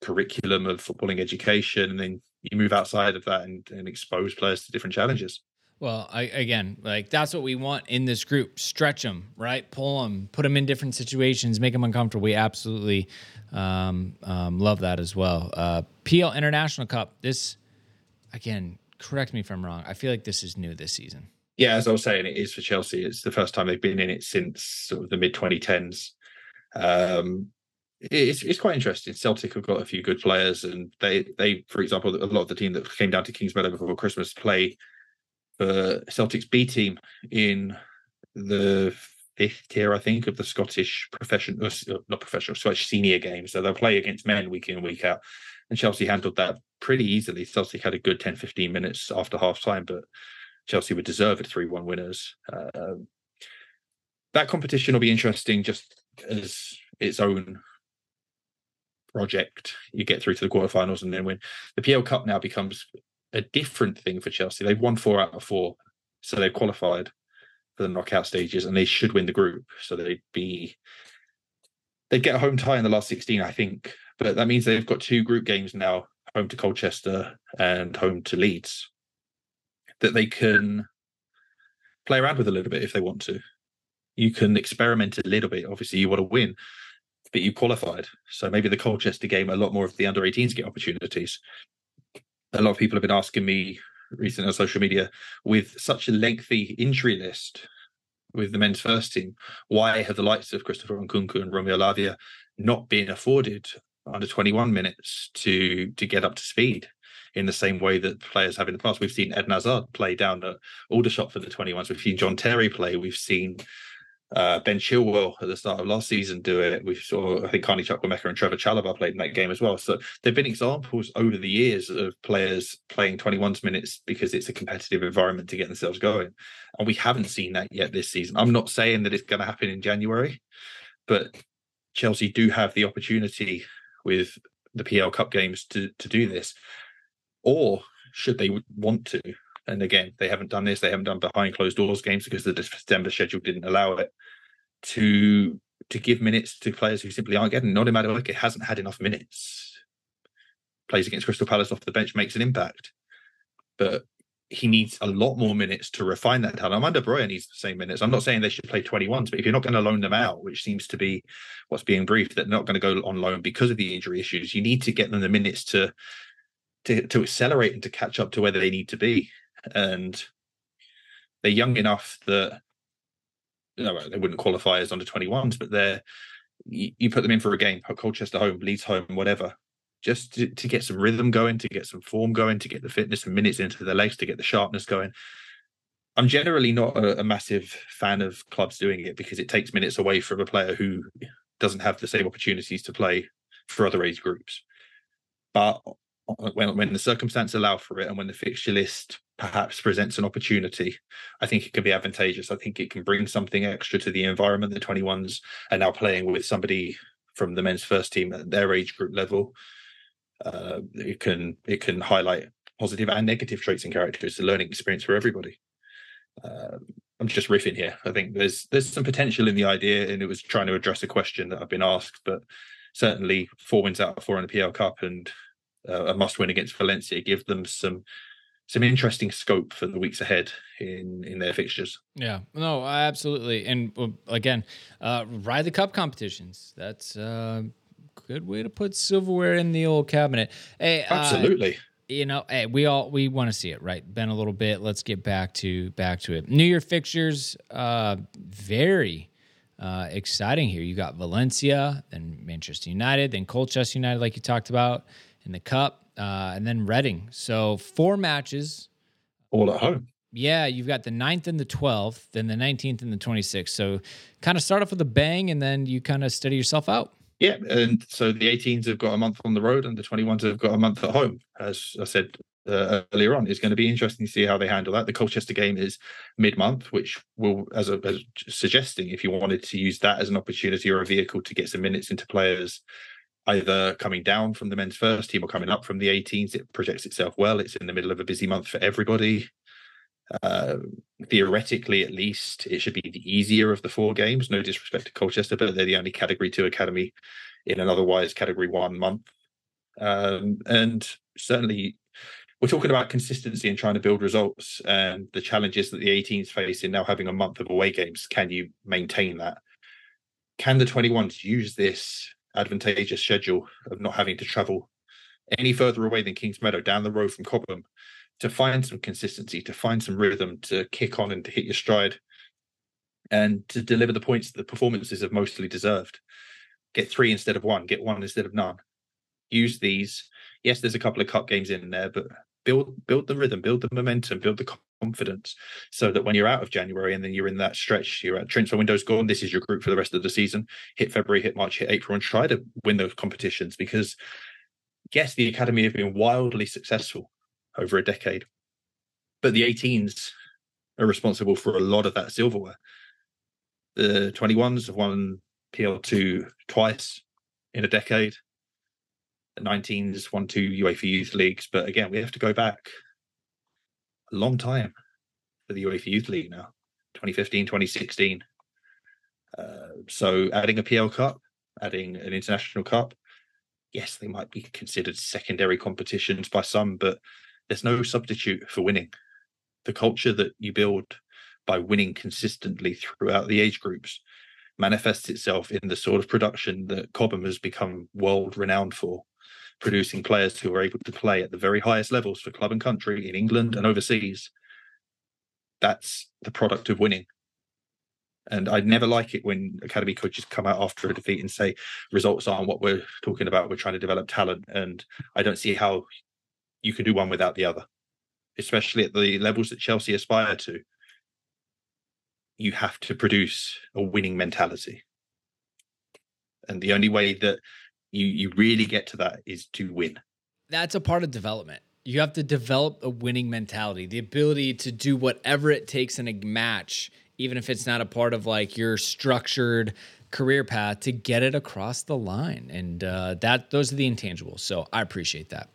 curriculum of footballing education. And then you move outside of that and, and expose players to different challenges. Well, I, again, like that's what we want in this group. Stretch them, right? Pull them, put them in different situations, make them uncomfortable. We absolutely um, um, love that as well. Uh, PL International Cup. This, again, correct me if I'm wrong. I feel like this is new this season. Yeah, as I was saying, it is for Chelsea. It's the first time they've been in it since sort of the mid 2010s. Um, it's it's quite interesting. Celtic have got a few good players, and they they, for example, a lot of the team that came down to Kingsmeadow before Christmas play for Celtic's B team in the fifth tier, I think, of the Scottish professional, uh, not professional, Scottish senior games. So they'll play against men week in, week out. And Chelsea handled that pretty easily. Celtic had a good 10, 15 minutes after half time, but Chelsea would deserve it 3 1 winners. Uh, that competition will be interesting just as its own project. You get through to the quarterfinals and then win. The PL Cup now becomes a different thing for Chelsea. They've won four out of four, so they've qualified for the knockout stages, and they should win the group. So they'd be they'd get a home tie in the last sixteen, I think. But that means they've got two group games now, home to Colchester and home to Leeds, that they can play around with a little bit if they want to. You can experiment a little bit. Obviously, you want to win, but you qualified. So maybe the Colchester game, a lot more of the under 18s get opportunities a lot of people have been asking me recently on social media with such a lengthy injury list with the men's first team, why have the likes of Christopher Nkunku and Romeo Lavia not been afforded under 21 minutes to to get up to speed in the same way that players have in the past? We've seen Ed Hazard play down at Aldershot for the 21s. We've seen John Terry play. We've seen uh, ben Chilwell at the start of last season do it. We saw, I think, Carney Chukwuemeka and Trevor Chalobah played in that game as well. So there've been examples over the years of players playing 21 minutes because it's a competitive environment to get themselves going. And we haven't seen that yet this season. I'm not saying that it's going to happen in January, but Chelsea do have the opportunity with the PL Cup games to to do this. Or should they want to, and again, they haven't done this. They haven't done behind closed doors games because the December schedule didn't allow it to to give minutes to players who simply aren't getting. Noni Madueke hasn't had enough minutes. Plays against Crystal Palace off the bench makes an impact, but he needs a lot more minutes to refine that talent. Armando Broja needs the same minutes. I'm not saying they should play 21s, but if you're not going to loan them out, which seems to be what's being briefed, that they're not going to go on loan because of the injury issues, you need to get them the minutes to to, to accelerate and to catch up to where they need to be and they're young enough that know, they wouldn't qualify as under 21s, but they're you, you, put them in for a game, Colchester home, Leeds home, whatever, just to, to, get some rhythm going, to get some form going, to get the fitness and minutes into their legs, to get the sharpness going. I'm generally not a, a, massive fan of clubs doing it because it takes minutes away from a player who doesn't have the same opportunities to play for other age groups. But when when the circumstances allow for it and when the fixture list perhaps presents an opportunity, I think it can be advantageous. I think it can bring something extra to the environment. The 21s are now playing with somebody from the men's first team at their age group level. Uh, it can it can highlight positive and negative traits and characters. It's a learning experience for everybody. Uh, I'm just riffing here. I think there's there's some potential in the idea, and it was trying to address a question that I've been asked. But certainly, four wins out of four in the PL Cup and uh, a must win against Valencia give them some some interesting scope for the weeks ahead in in their fixtures. Yeah, no, absolutely. And again, uh, ride the cup competitions. That's a good way to put silverware in the old cabinet. Hey, uh, absolutely. Uh, you know, hey, we all we want to see it, right? Been a little bit. Let's get back to back to it. New Year fixtures, uh, very uh, exciting here. You got Valencia, then Manchester United, then Colchester United, like you talked about in the cup, uh, and then Reading. So four matches. All at home. Yeah, you've got the 9th and the 12th, then the 19th and the 26th. So kind of start off with a bang and then you kind of steady yourself out. Yeah, and so the 18s have got a month on the road and the 21s have got a month at home. As I said uh, earlier on, it's going to be interesting to see how they handle that. The Colchester game is mid-month, which will, as, a, as suggesting, if you wanted to use that as an opportunity or a vehicle to get some minutes into players either coming down from the men's first team or coming up from the 18s. It projects itself well. It's in the middle of a busy month for everybody. Uh, theoretically, at least, it should be the easier of the four games. No disrespect to Colchester, but they're the only Category Two academy in an otherwise Category One month. Um, and certainly, we're talking about consistency and trying to build results and the challenges that the 18s face in now having a month of away games. Can you maintain that? Can the 21s use this advantageous schedule of not having to travel any further away than Kingsmeadow, down the road from Cobham to find some consistency, to find some rhythm, to kick on and to hit your stride, and to deliver the points that the performances have mostly deserved. Get three instead of one, get one instead of none. Use these. Yes, there's a couple of cup games in there, but build build the rhythm, build the momentum, build the confidence, so that when you're out of January and then you're in that stretch, you're at transfer windows gone. This is your group for the rest of the season. Hit February, hit March, hit April, and try to win those competitions because yes, the academy have been wildly successful over a decade, but the 18s are responsible for a lot of that silverware. The 21s have won PL2 twice in a decade. The 19s won two UEFA Youth Leagues, but again, we have to go back a long time for the UEFA Youth League now 2015, 2016. Uh, so adding a PL Cup, adding an International Cup, yes, they might be considered secondary competitions by some, but there's no substitute for winning. The culture that you build by winning consistently throughout the age groups manifests itself in the sort of production that Cobham has become world renowned for producing players who are able to play at the very highest levels for club and country in England and overseas. That's the product of winning. And I'd never like it when academy coaches come out after a defeat and say results aren't what we're talking about. We're trying to develop talent. And I don't see how you can do one without the other, especially at the levels that Chelsea aspire to. You have to produce a winning mentality. And the only way that you you really get to that is to win. That's a part of development. You have to develop a winning mentality, the ability to do whatever it takes in a match, even if it's not a part of like your structured career path, to get it across the line. And uh, that those are the intangibles. So I appreciate that.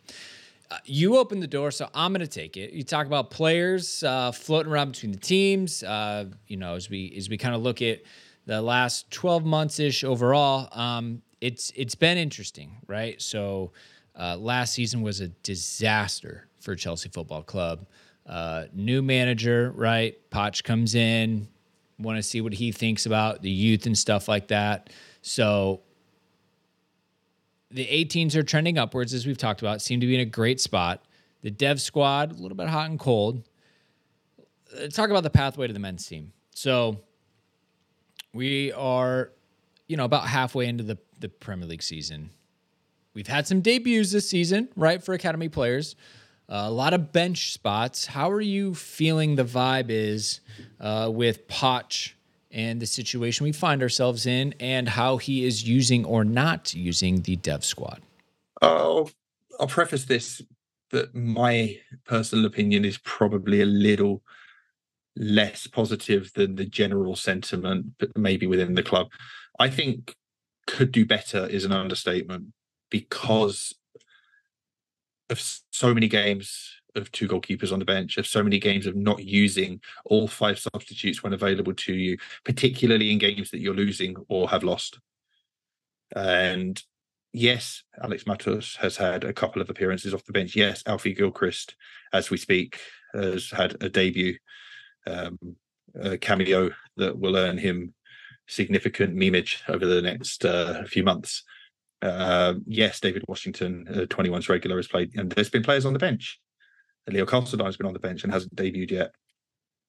Uh, you open the door, so I'm going to take it. You talk about players uh, floating around between the teams. Uh, you know, as we as we kind of look at the last 12 months ish overall. Um, it's it's been interesting, right? So uh, last season was a disaster for Chelsea Football Club. Uh, new manager, right? Poch comes in, want to see what he thinks about the youth and stuff like that. So the 18s are trending upwards, as we've talked about, seem to be in a great spot. The dev squad, a little bit hot and cold. Let's talk about the pathway to the men's team. So we are, you know, about halfway into the the Premier League season. We've had some debuts this season, right, for academy players. a lot of bench spots. How are you feeling the vibe is uh, with Poch and the situation we find ourselves in and how he is using or not using the dev squad? Oh, I'll preface this that my personal opinion is probably a little less positive than the general sentiment, but maybe within the club. I think could do better is an understatement because of so many games of two goalkeepers on the bench, of so many games of not using all five substitutes when available to you, particularly in games that you're losing or have lost. And yes, Alex Matos has had a couple of appearances off the bench. Yes, Alfie Gilchrist, as we speak, has had a debut, um, a cameo that will earn him significant memeage over the next uh, few months. Uh, yes, Deivid Washington, uh, 21's regular, has played, and there's been players on the bench. Leo Castledine has been on the bench and hasn't debuted yet.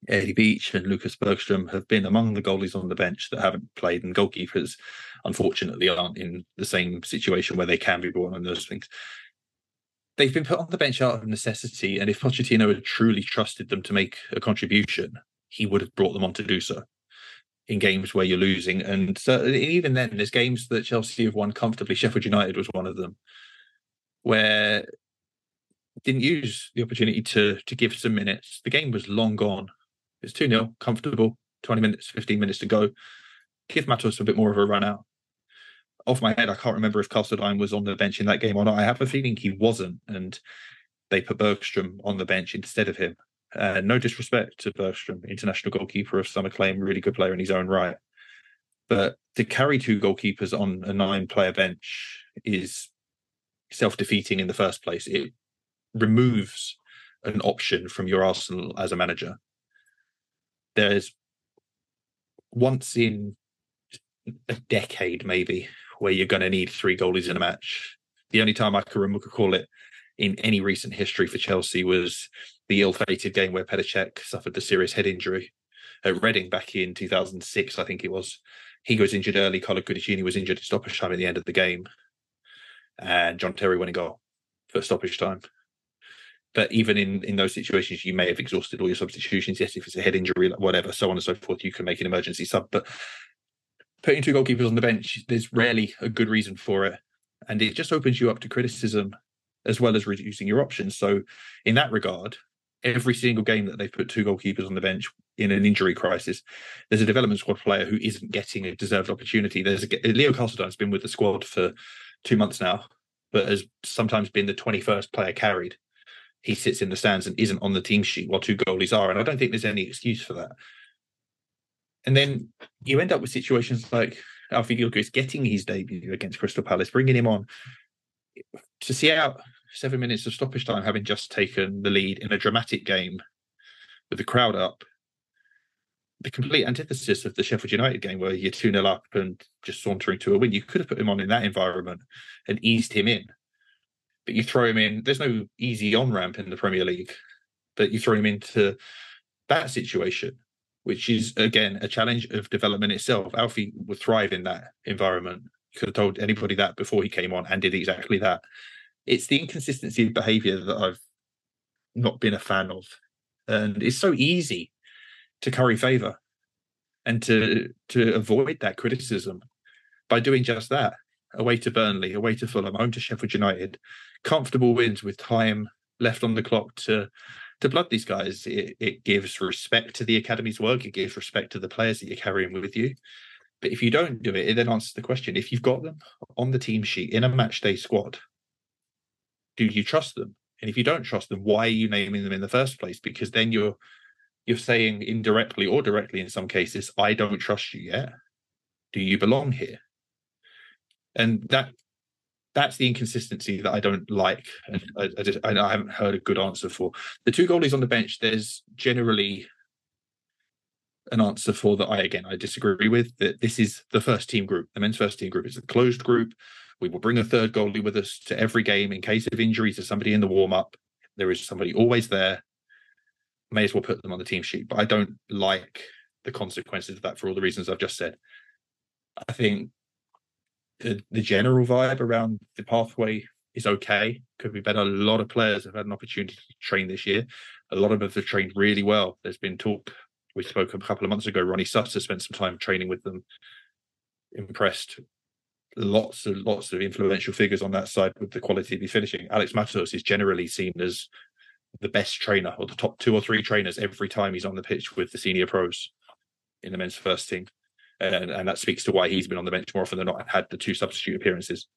Eddie Beach and Lucas Bergstrom have been among the goalies on the bench that haven't played, and goalkeepers, unfortunately, aren't in the same situation where they can be brought on those things. They've been put on the bench out of necessity, and if Pochettino had truly trusted them to make a contribution, he would have brought them on to do so in games where you're losing. And so even then, there's games that Chelsea have won comfortably. Sheffield United was one of them, where didn't use the opportunity to to give some minutes. The game was long gone. It's 2 0, comfortable, 20 minutes, 15 minutes to go. Give Matos a bit more of a run out. Off my head, I can't remember if Castledine was on the bench in that game or not. I have a feeling he wasn't, and they put Bergstrom on the bench instead of him. Uh, no disrespect to Bergstrom, international goalkeeper of some acclaim, really good player in his own right. But to carry two goalkeepers on a nine player bench is self defeating in the first place. It removes an option from your arsenal as a manager. There's once in a decade, maybe, where you're going to need three goalies in a match. The only time I can recall it in any recent history for Chelsea was the ill-fated game where Petr Cech suffered the serious head injury at Reading back in 2006, I think it was. He was injured early. Carlo Cudicini was injured at stoppage time at the end of the game, and John Terry went and got for stoppage time. But even in in those situations, you may have exhausted all your substitutions. Yes, if it's a head injury, whatever, so on and so forth, you can make an emergency sub. But putting two goalkeepers on the bench, there's rarely a good reason for it, and it just opens you up to criticism as well as reducing your options. So, in that regard, every single game that they've put two goalkeepers on the bench in an injury crisis, there's a development squad player who isn't getting a deserved opportunity. There's a, Leo Castledine's been with the squad for two months now, but has sometimes been the 21st player carried. He sits in the stands and isn't on the team sheet while two goalies are, and I don't think there's any excuse for that. And then you end up with situations like Alfie Gilchrist getting his debut against Crystal Palace, bringing him on to see out seven minutes of stoppage time, having just taken the lead in a dramatic game with the crowd up. The complete antithesis of the Sheffield United game, where you're 2 0 up and just sauntering to a win. You could have put him on in that environment and eased him in. But you throw him in, there's no easy on ramp in the Premier League, but you throw him into that situation, which is, again, a challenge of development itself. Alfie would thrive in that environment. You could have told anybody that before he came on and did exactly that it's the inconsistency of behavior that I've not been a fan of. And it's so easy to curry favor and to to avoid that criticism by doing just that. Away to Burnley, away to Fulham, home to Sheffield United, comfortable wins with time left on the clock to to blood these guys. It, it gives respect to the academy's work. It gives respect to the players that you're carrying with you. But if you don't do it, it then answers the question: if you've got them on the team sheet in a match day squad, do you trust them? And if you don't trust them, why are you naming them in the first place? Because then you're you're saying indirectly or directly in some cases, I don't trust you yet. Do you belong here? And that that's the inconsistency that I don't like, and I, I just I, I haven't heard a good answer for the two goalies on the bench. There's generally an answer for that. I again I disagree with that. This is the first team group. The men's first team group is a closed group. We will bring a third goalie with us to every game in case of injury to somebody in the warm up. There is somebody always there. May as well put them on the team sheet. But I don't like the consequences of that for all the reasons I've just said. I think the, the general vibe around the pathway is okay. Could be better. A lot of players have had an opportunity to train this year. A lot of them have trained really well. There's been talk. We spoke a couple of months ago. Ronnie Stutter spent some time training with them. Impressed. Lots of lots of influential figures on that side with the quality of the finishing. Alex Matos is generally seen as the best trainer or the top two or three trainers every time he's on the pitch with the senior pros in the men's first team. And, and that speaks to why he's been on the bench more often than not and had the two substitute appearances.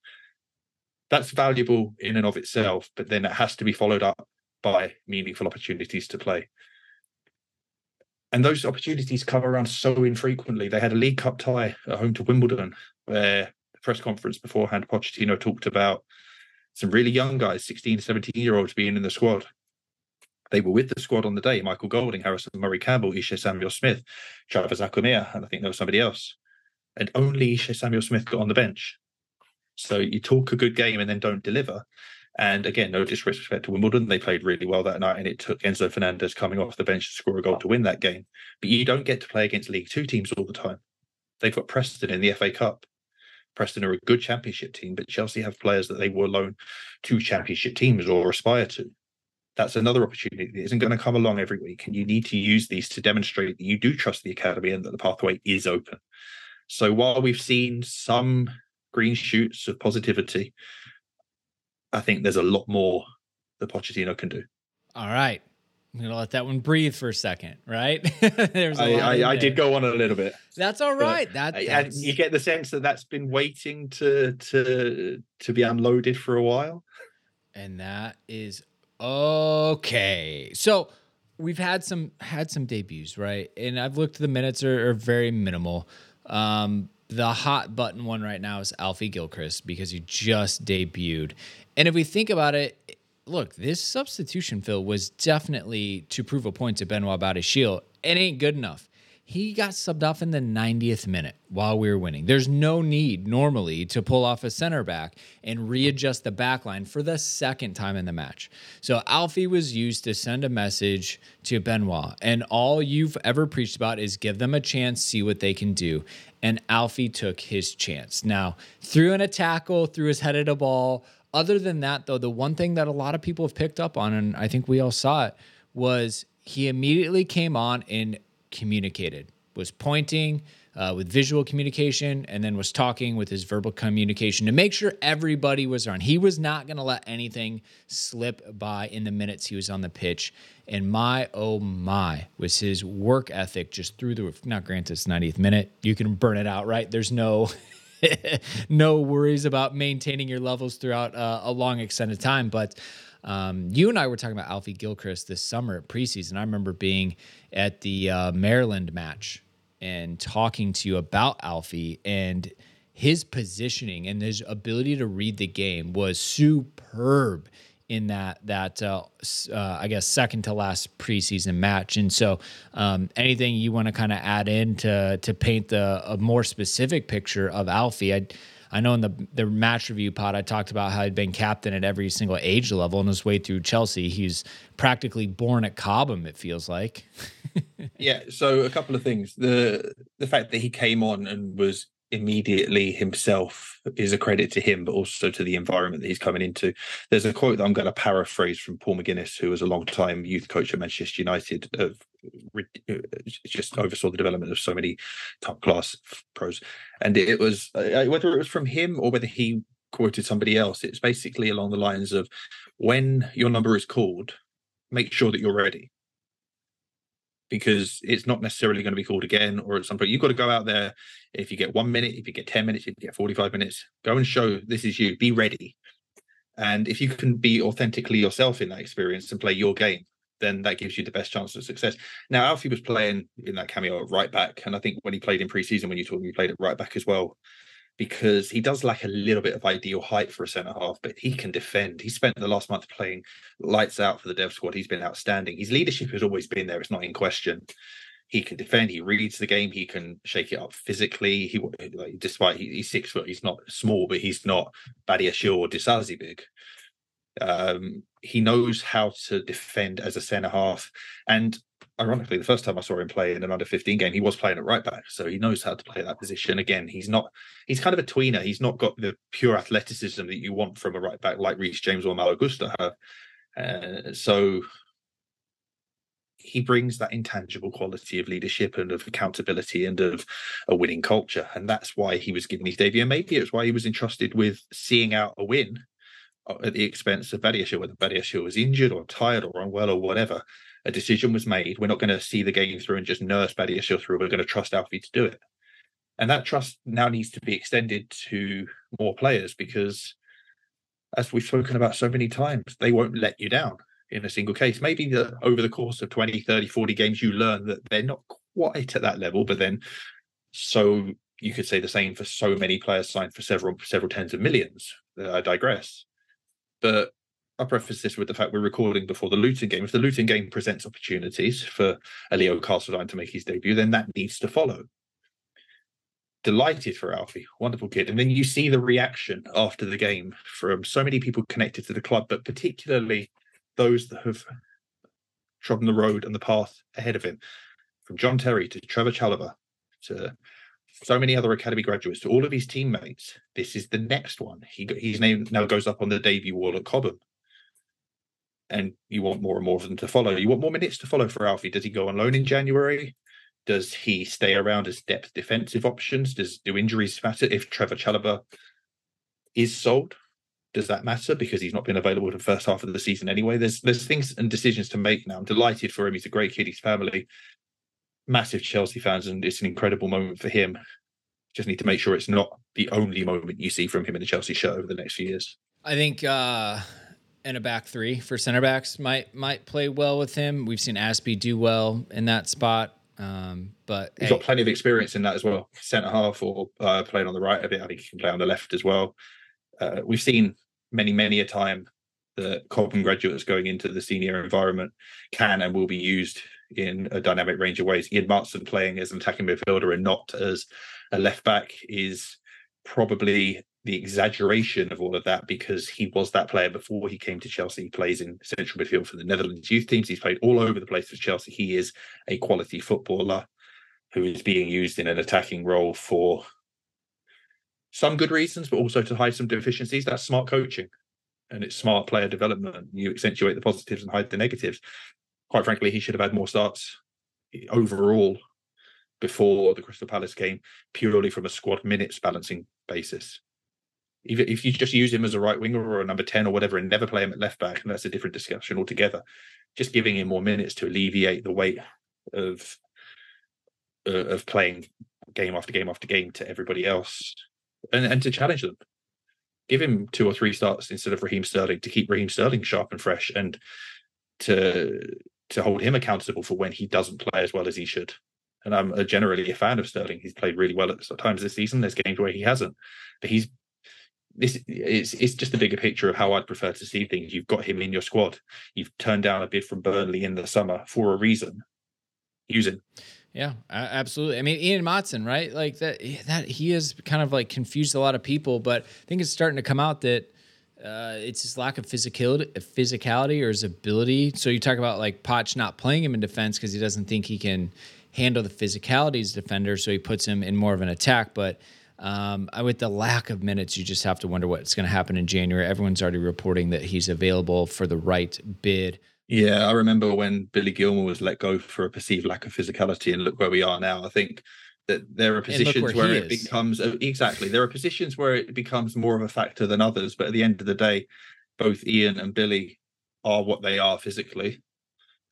That's valuable in and of itself, but then it has to be followed up by meaningful opportunities to play. And those opportunities come around so infrequently. They had a League Cup tie at home to Wimbledon, where press conference beforehand, Pochettino talked about some really young guys, 16, 17 year olds being in the squad. They were with the squad on the day Michael Golding, Harrison Murray Campbell, Ishe Samuel Smith, Travis Akomeah, and I think there was somebody else. And only Ishe Samuel Smith got on the bench. So you talk a good game and then don't deliver. And again, no disrespect to Wimbledon, they played really well that night, and it took Enzo Fernandez coming off the bench to score a goal to win that game. But you don't get to play against League Two teams all the time. They've got Preston in the FA Cup. Preston are a good championship team, but Chelsea have players that they will loan to championship teams or aspire to. That's another opportunity that isn't going to come along every week. And you need to use these to demonstrate that you do trust the academy and that the pathway is open. So while we've seen some green shoots of positivity, I think there's a lot more that Pochettino can do. All right. I'm gonna let that one breathe for a second, right? There's I, I, I, did go on a little bit. That's all right. That that's... you get the sense that that's been waiting to to to be unloaded for a while, and that is okay. So we've had some had some debuts, right? And I've looked. The minutes are, are very minimal. Um, the hot button one right now is Alfie Gilchrist because he just debuted. And if we think about it, look, this substitution Phil was definitely to prove a point to Benoit Badiashile. It ain't good enough. He got subbed off in the 90th minute while we were winning. There's no need normally to pull off a center back and readjust the back line for the second time in the match. So Alfie was used to send a message to Benoit, and all you've ever preached about is give them a chance, see what they can do. And Alfie took his chance. Now, threw in a tackle, threw his head at a ball, other than that, though, the one thing that a lot of people have picked up on, and I think we all saw it, was he immediately came on and communicated, was pointing uh, with visual communication, and then was talking with his verbal communication to make sure everybody was on. He was not going to let anything slip by in the minutes he was on the pitch. And my, oh my, was his work ethic just through the roof. Not granted, it's 90th minute. You can burn it out, right? There's no. no worries about maintaining your levels throughout uh, a long extended time. But um, you and I were talking about Alfie Gilchrist this summer at preseason. I remember being at the uh, Maryland match and talking to you about Alfie and his positioning and his ability to read the game was superb in that that uh, uh, I guess second to last preseason match. And so, um, anything you want to kind of add in to to paint the a more specific picture of Alfie? I I know in the the match review pod I talked about how he'd been captain at every single age level on his way through Chelsea. He's practically born at Cobham. It feels like. yeah. So a couple of things. The the fact that he came on and was immediately himself is a credit to him, but also to the environment that he's coming into. There's a quote that I'm going to paraphrase from Paul McGuinness, who was a long time youth coach at Manchester United, of uh, just oversaw the development of so many top class pros. And it was uh, whether it was from him or whether he quoted somebody else, it's basically along the lines of when your number is called, make sure that you're ready because it's not necessarily going to be called again or at some point. You've got to go out there. If you get one minute if you get 10 minutes if you get 45 minutes go and show this is you. Be ready. And if you can be authentically yourself in that experience and play your game then that gives you the best chance of success. Now alfie was playing in that cameo at right back and i think when he played in pre-season when you told me he played at right back as well because he does lack a little bit of ideal height for a centre half, but he can defend. He spent the last month playing lights out for the dev squad. He's been outstanding. His leadership has always been there. It's not in question. He can defend. He reads the game. He can shake it up physically. He, like, despite he, he's six foot, he's not small, but he's not Badiashile or Disasi big. Um, he knows how to defend as a centre half. And ironically, the first time I saw him play in an under 15 game, he was playing at right back. So he knows how to play that position. Again, he's not, he's kind of a tweener. He's not got the pure athleticism that you want from a right back like Reece James or Malo Gusto have. Uh, so he brings that intangible quality of leadership and of accountability and of a winning culture. And that's why he was given his debut. And maybe it's why he was entrusted with seeing out a win at the expense of Badiashile, whether Badiashile was injured or tired or unwell or whatever. A decision was made. We're not going to see the game through and just nurse Badiashile through. We're going to trust Alfie to do it. And that trust now needs to be extended to more players because, as we've spoken about so many times, they won't let you down in a single case. Maybe the, over the course of 20, 30, 40 games, you learn that they're not quite at that level, but then so you could say the same for so many players signed for several several tens of millions. Uh, I digress. But I preface this with the fact we're recording before the Luton game. If the Luton game presents opportunities for Leo Castledine to make his debut, then that needs to follow. Delighted for Alfie, wonderful kid. And then you see the reaction after the game from so many people connected to the club, but particularly those that have trodden the road and the path ahead of him, from John Terry to Trevor Chalobah to so many other academy graduates to all of his teammates. This is the next one. He his name now goes up on the debut wall at Cobham. And you want more and more of them to follow. You want more minutes to follow for Alfie. Does he go on loan in January? Does he stay around as depth defensive options? Does do injuries matter if Trevor Chalobah is sold? Does that matter because he's not been available for the first half of the season anyway? There's there's things and decisions to make now. I'm delighted for him. He's a great kid. His family massive Chelsea fans, and it's an incredible moment for him. Just need to make sure it's not the only moment you see from him in the Chelsea shirt over the next few years. I think uh and a back three for center backs might might play well with him. We've seen Azpi do well in that spot. Um, but he's hey. got plenty of experience in that as well. Centre half or uh, playing on the right a bit. I think he can play on the left as well. Uh, we've seen many, many a time that Cobham graduates going into the senior environment can and will be used in a dynamic range of ways. Ian Maatsen playing as an attacking midfielder and not as a left back is probably the exaggeration of all of that because he was that player before he came to Chelsea. He plays in central midfield for the Netherlands youth teams. He's played all over the place for Chelsea. He is a quality footballer who is being used in an attacking role for some good reasons, but also to hide some deficiencies. That's smart coaching and it's smart player development. You accentuate the positives and hide the negatives quite frankly, he should have had more starts overall before the Crystal Palace game, purely from a squad minutes balancing basis. Even if you just use him as a right winger or a number 10 or whatever and never play him at left back, and that's a different discussion altogether. Just giving him more minutes to alleviate the weight of uh, of playing game after game after game to everybody else and, and to challenge them. Give him two or three starts instead of Raheem Sterling to keep Raheem Sterling sharp and fresh and to to hold him accountable for when he doesn't play as well as he should. And I'm generally a fan of Sterling. He's played really well at times this season. There's games where he hasn't, but he's this it's it's just the bigger picture of how I'd prefer to see things. You've got him in your squad. You've turned down a bid from Burnley in the summer for a reason. Use him. Yeah, absolutely. I mean, Ian Maatsen, right? Like that. That he has kind of like confused a lot of people, but I think it's starting to come out that uh, it's his lack of physicality, physicality or his ability. So you talk about like Poch not playing him in defense because he doesn't think he can handle the physicality as defender, so he puts him in more of an attack. But um, with the lack of minutes, you just have to wonder what's going to happen in January. Everyone's already reporting that he's available for the right bid. Yeah, I remember when Billy Gilmour was let go for a perceived lack of physicality, and look where we are now. I think that there are positions where, where it is. becomes exactly there are positions where it becomes more of a factor than others but at the end of the day both ian and billy are what they are physically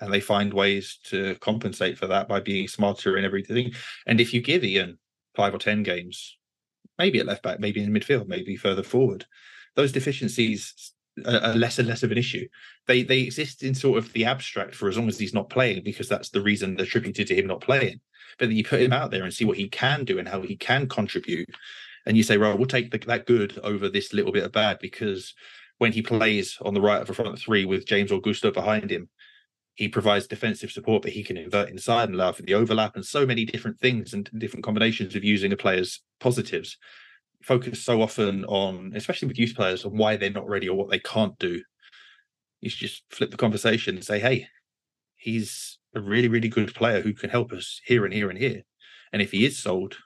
and they find ways to compensate for that by being smarter in everything and if you give ian five or ten games maybe at left back maybe in midfield maybe further forward those deficiencies are less and less of an issue. They they exist in sort of the abstract for as long as he's not playing, because that's the reason attributed to him not playing but then you put him out there and see what he can do and how he can contribute. And you say, right, we'll take the, that good over this little bit of bad because when he plays on the right of a front three with James Augusto behind him, he provides defensive support, but he can invert inside and allow for the overlap and so many different things and different combinations of using a player's positives. Focus so often on, especially with youth players, on why they're not ready or what they can't do you should just flip the conversation and say, hey, he's a really, really good player who can help us here and here and here. And if he is sold,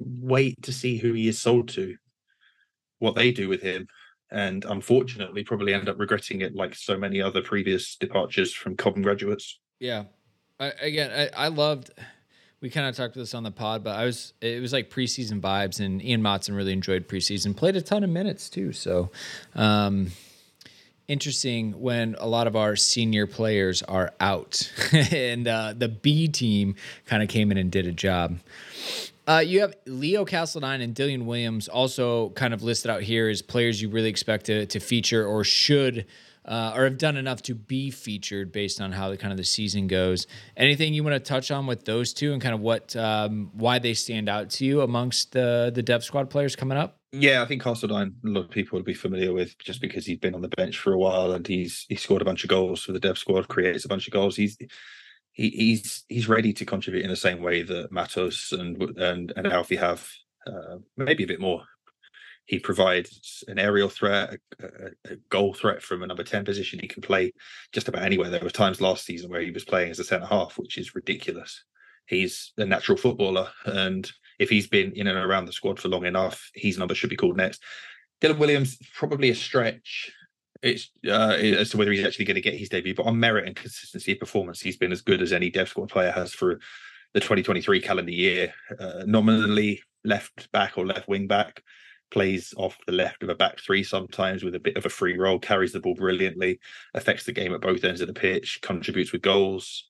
wait to see who he is sold to, what they do with him. And unfortunately, probably end up regretting it like so many other previous departures from Cobham graduates. Yeah. I, again, I, I loved we kind of talked this on the pod, but I was it was like preseason vibes, and Ian Maatsen really enjoyed preseason, played a ton of minutes too. So, um, interesting when a lot of our senior players are out, and uh, the B team kind of came in and did a job. Uh, you have Leo Castledine and Dylan Williams also kind of listed out here as players you really expect to, to feature or should uh, or have done enough to be featured based on how the kind of the season goes. Anything you want to touch on with those two and kind of what um, why they stand out to you amongst the the Dev Squad players coming up? Yeah, I think Castledine, a lot of people would be familiar with just because he's been on the bench for a while and he's he scored a bunch of goals for the Dev Squad, creates a bunch of goals. He's he, he's he's ready to contribute in the same way that Matos and and and Alfie have, uh, maybe a bit more he provides an aerial threat, a, a, goal threat from a number 10 position. He can play just about anywhere. There were times last season where he was playing as a centre half, which is ridiculous. He's a natural footballer. And if he's been in and around the squad for long enough, his number should be called next. Dylan Williams, probably a stretch. It's uh, as to whether he's actually going to get his debut, but on merit and consistency of performance, he's been as good as any Dev Squad player has for the 2023 calendar year. Uh, nominally left back or left wing back, plays off the left of a back three sometimes with a bit of a free role, carries the ball brilliantly, affects the game at both ends of the pitch, contributes with goals.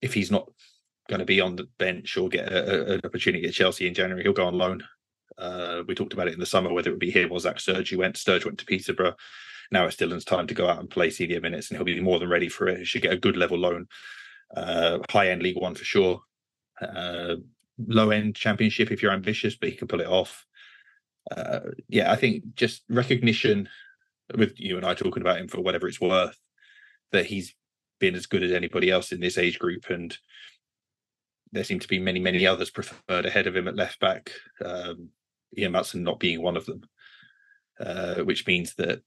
If he's not going to be on the bench or get a, a, an opportunity at Chelsea in January, he'll go on loan. Uh, we talked about it in the summer, whether it would be him or Zak Sturge went. Sturge went to Peterborough. Now it's Dylan's time to go out and play senior minutes, and he'll be more than ready for it. He should get a good level loan, uh, high end League One for sure. Uh, low end Championship if you're ambitious, but he can pull it off uh, yeah, I think just recognition with you and I talking about him for whatever it's worth, that he's been as good as anybody else in this age group, and there seem to be many, many others preferred ahead of him at left back. Um, Ian Maatsen not being one of them, uh, which means that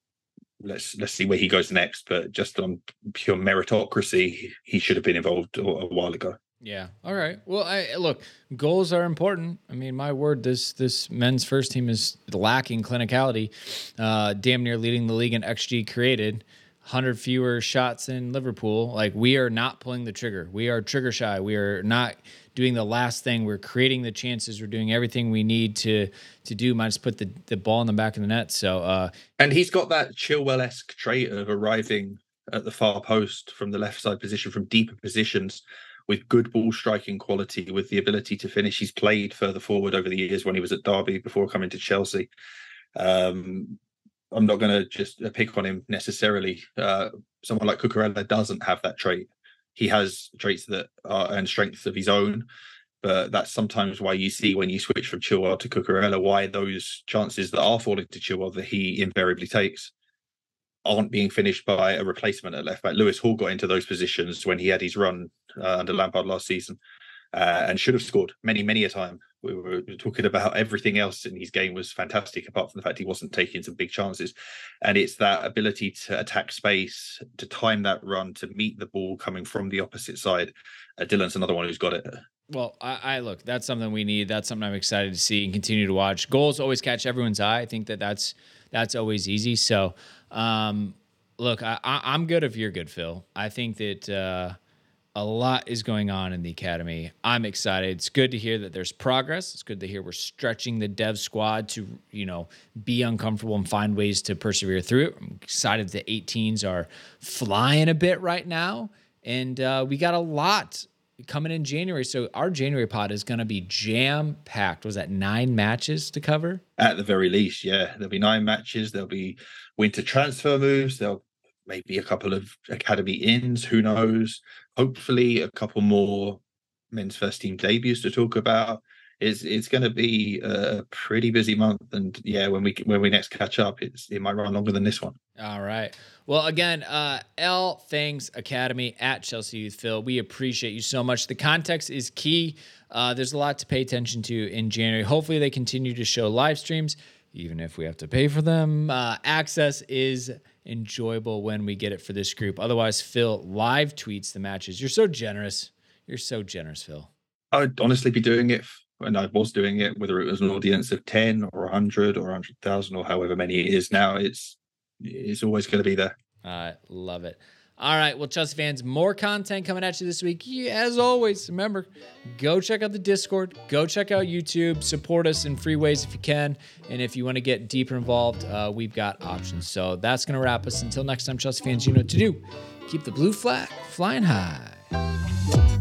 let's let's see where he goes next. But just on pure meritocracy, he should have been involved a, while ago. Yeah. All right. Well, I look, goals are important. I mean, my word, this this men's first team is lacking clinicality. Uh, damn near leading the league in XG created. 100 fewer shots in Liverpool. Like we are not pulling the trigger. We are trigger shy. We are not doing the last thing. We're creating the chances. We're doing everything we need to to do. Might just put the, the ball in the back of the net. So uh and he's got that Chilwell esque trait of arriving at the far post from the left side position from deeper positions with good ball striking quality, with the ability to finish. He's played further forward over the years when he was at Derby before coming to Chelsea. Um, I'm not going to just pick on him necessarily. Uh, someone like Cucurella doesn't have that trait. He has traits that are and strengths of his own, but that's sometimes why you see when you switch from Chilwell to Cucurella, why those chances that are falling to Chilwell that he invariably takes aren't being finished by a replacement at left back. Lewis Hall got into those positions when he had his run uh, under Lampard last season uh, and should have scored many, many a time. We were talking about everything else in his game was fantastic, apart from the fact he wasn't taking some big chances. And it's that ability to attack space, to time that run, to meet the ball coming from the opposite side. Uh, Dylan's another one who's got it. Well, I, I, look. That's something we need. That's something I'm excited to see and continue to watch. Goals always catch everyone's eye. I think that that's that's always easy. So, um, look, I, am good if you're good, Phil. I think that uh, a lot is going on in the academy. I'm excited. It's good to hear that there's progress. It's good to hear we're stretching the dev squad to, you know, be uncomfortable and find ways to persevere through it. I'm excited the 18s are flying a bit right now. And uh, we got a lot coming in January. So our January pod is going to be jam packed. Was that nine matches to cover? At the very least, yeah. There'll be nine matches. There'll be winter transfer moves. There'll maybe a couple of academy ins. Who knows? Hopefully a couple more men's first team debuts to talk about. It's it's going to be a pretty busy month, and yeah, when we when we next catch up, it's it might run longer than this one. All right. Well, again, uh, L Things Academy at Chelsea Youth Phil. We appreciate you so much. The context is key. Uh, there's a lot to pay attention to in January. Hopefully, they continue to show live streams even if we have to pay for them. Uh, access is enjoyable when we get it for this group. Otherwise, Phil live tweets the matches. You're so generous. You're so generous, Phil. I'd honestly be doing it, and I was doing it, whether it was an audience of 10 or 100 or 100,000 or however many it is now. It's it's always going to be there. I love it. All right. Well, Chelsea fans, more content coming at you this week. As always, remember, go check out the Discord, go check out YouTube, support us in free ways if you can. And if you want to get deeper involved, uh, we've got options. So that's going to wrap us. Until next time, Chelsea fans, you know what to do. Keep the blue flag flying high.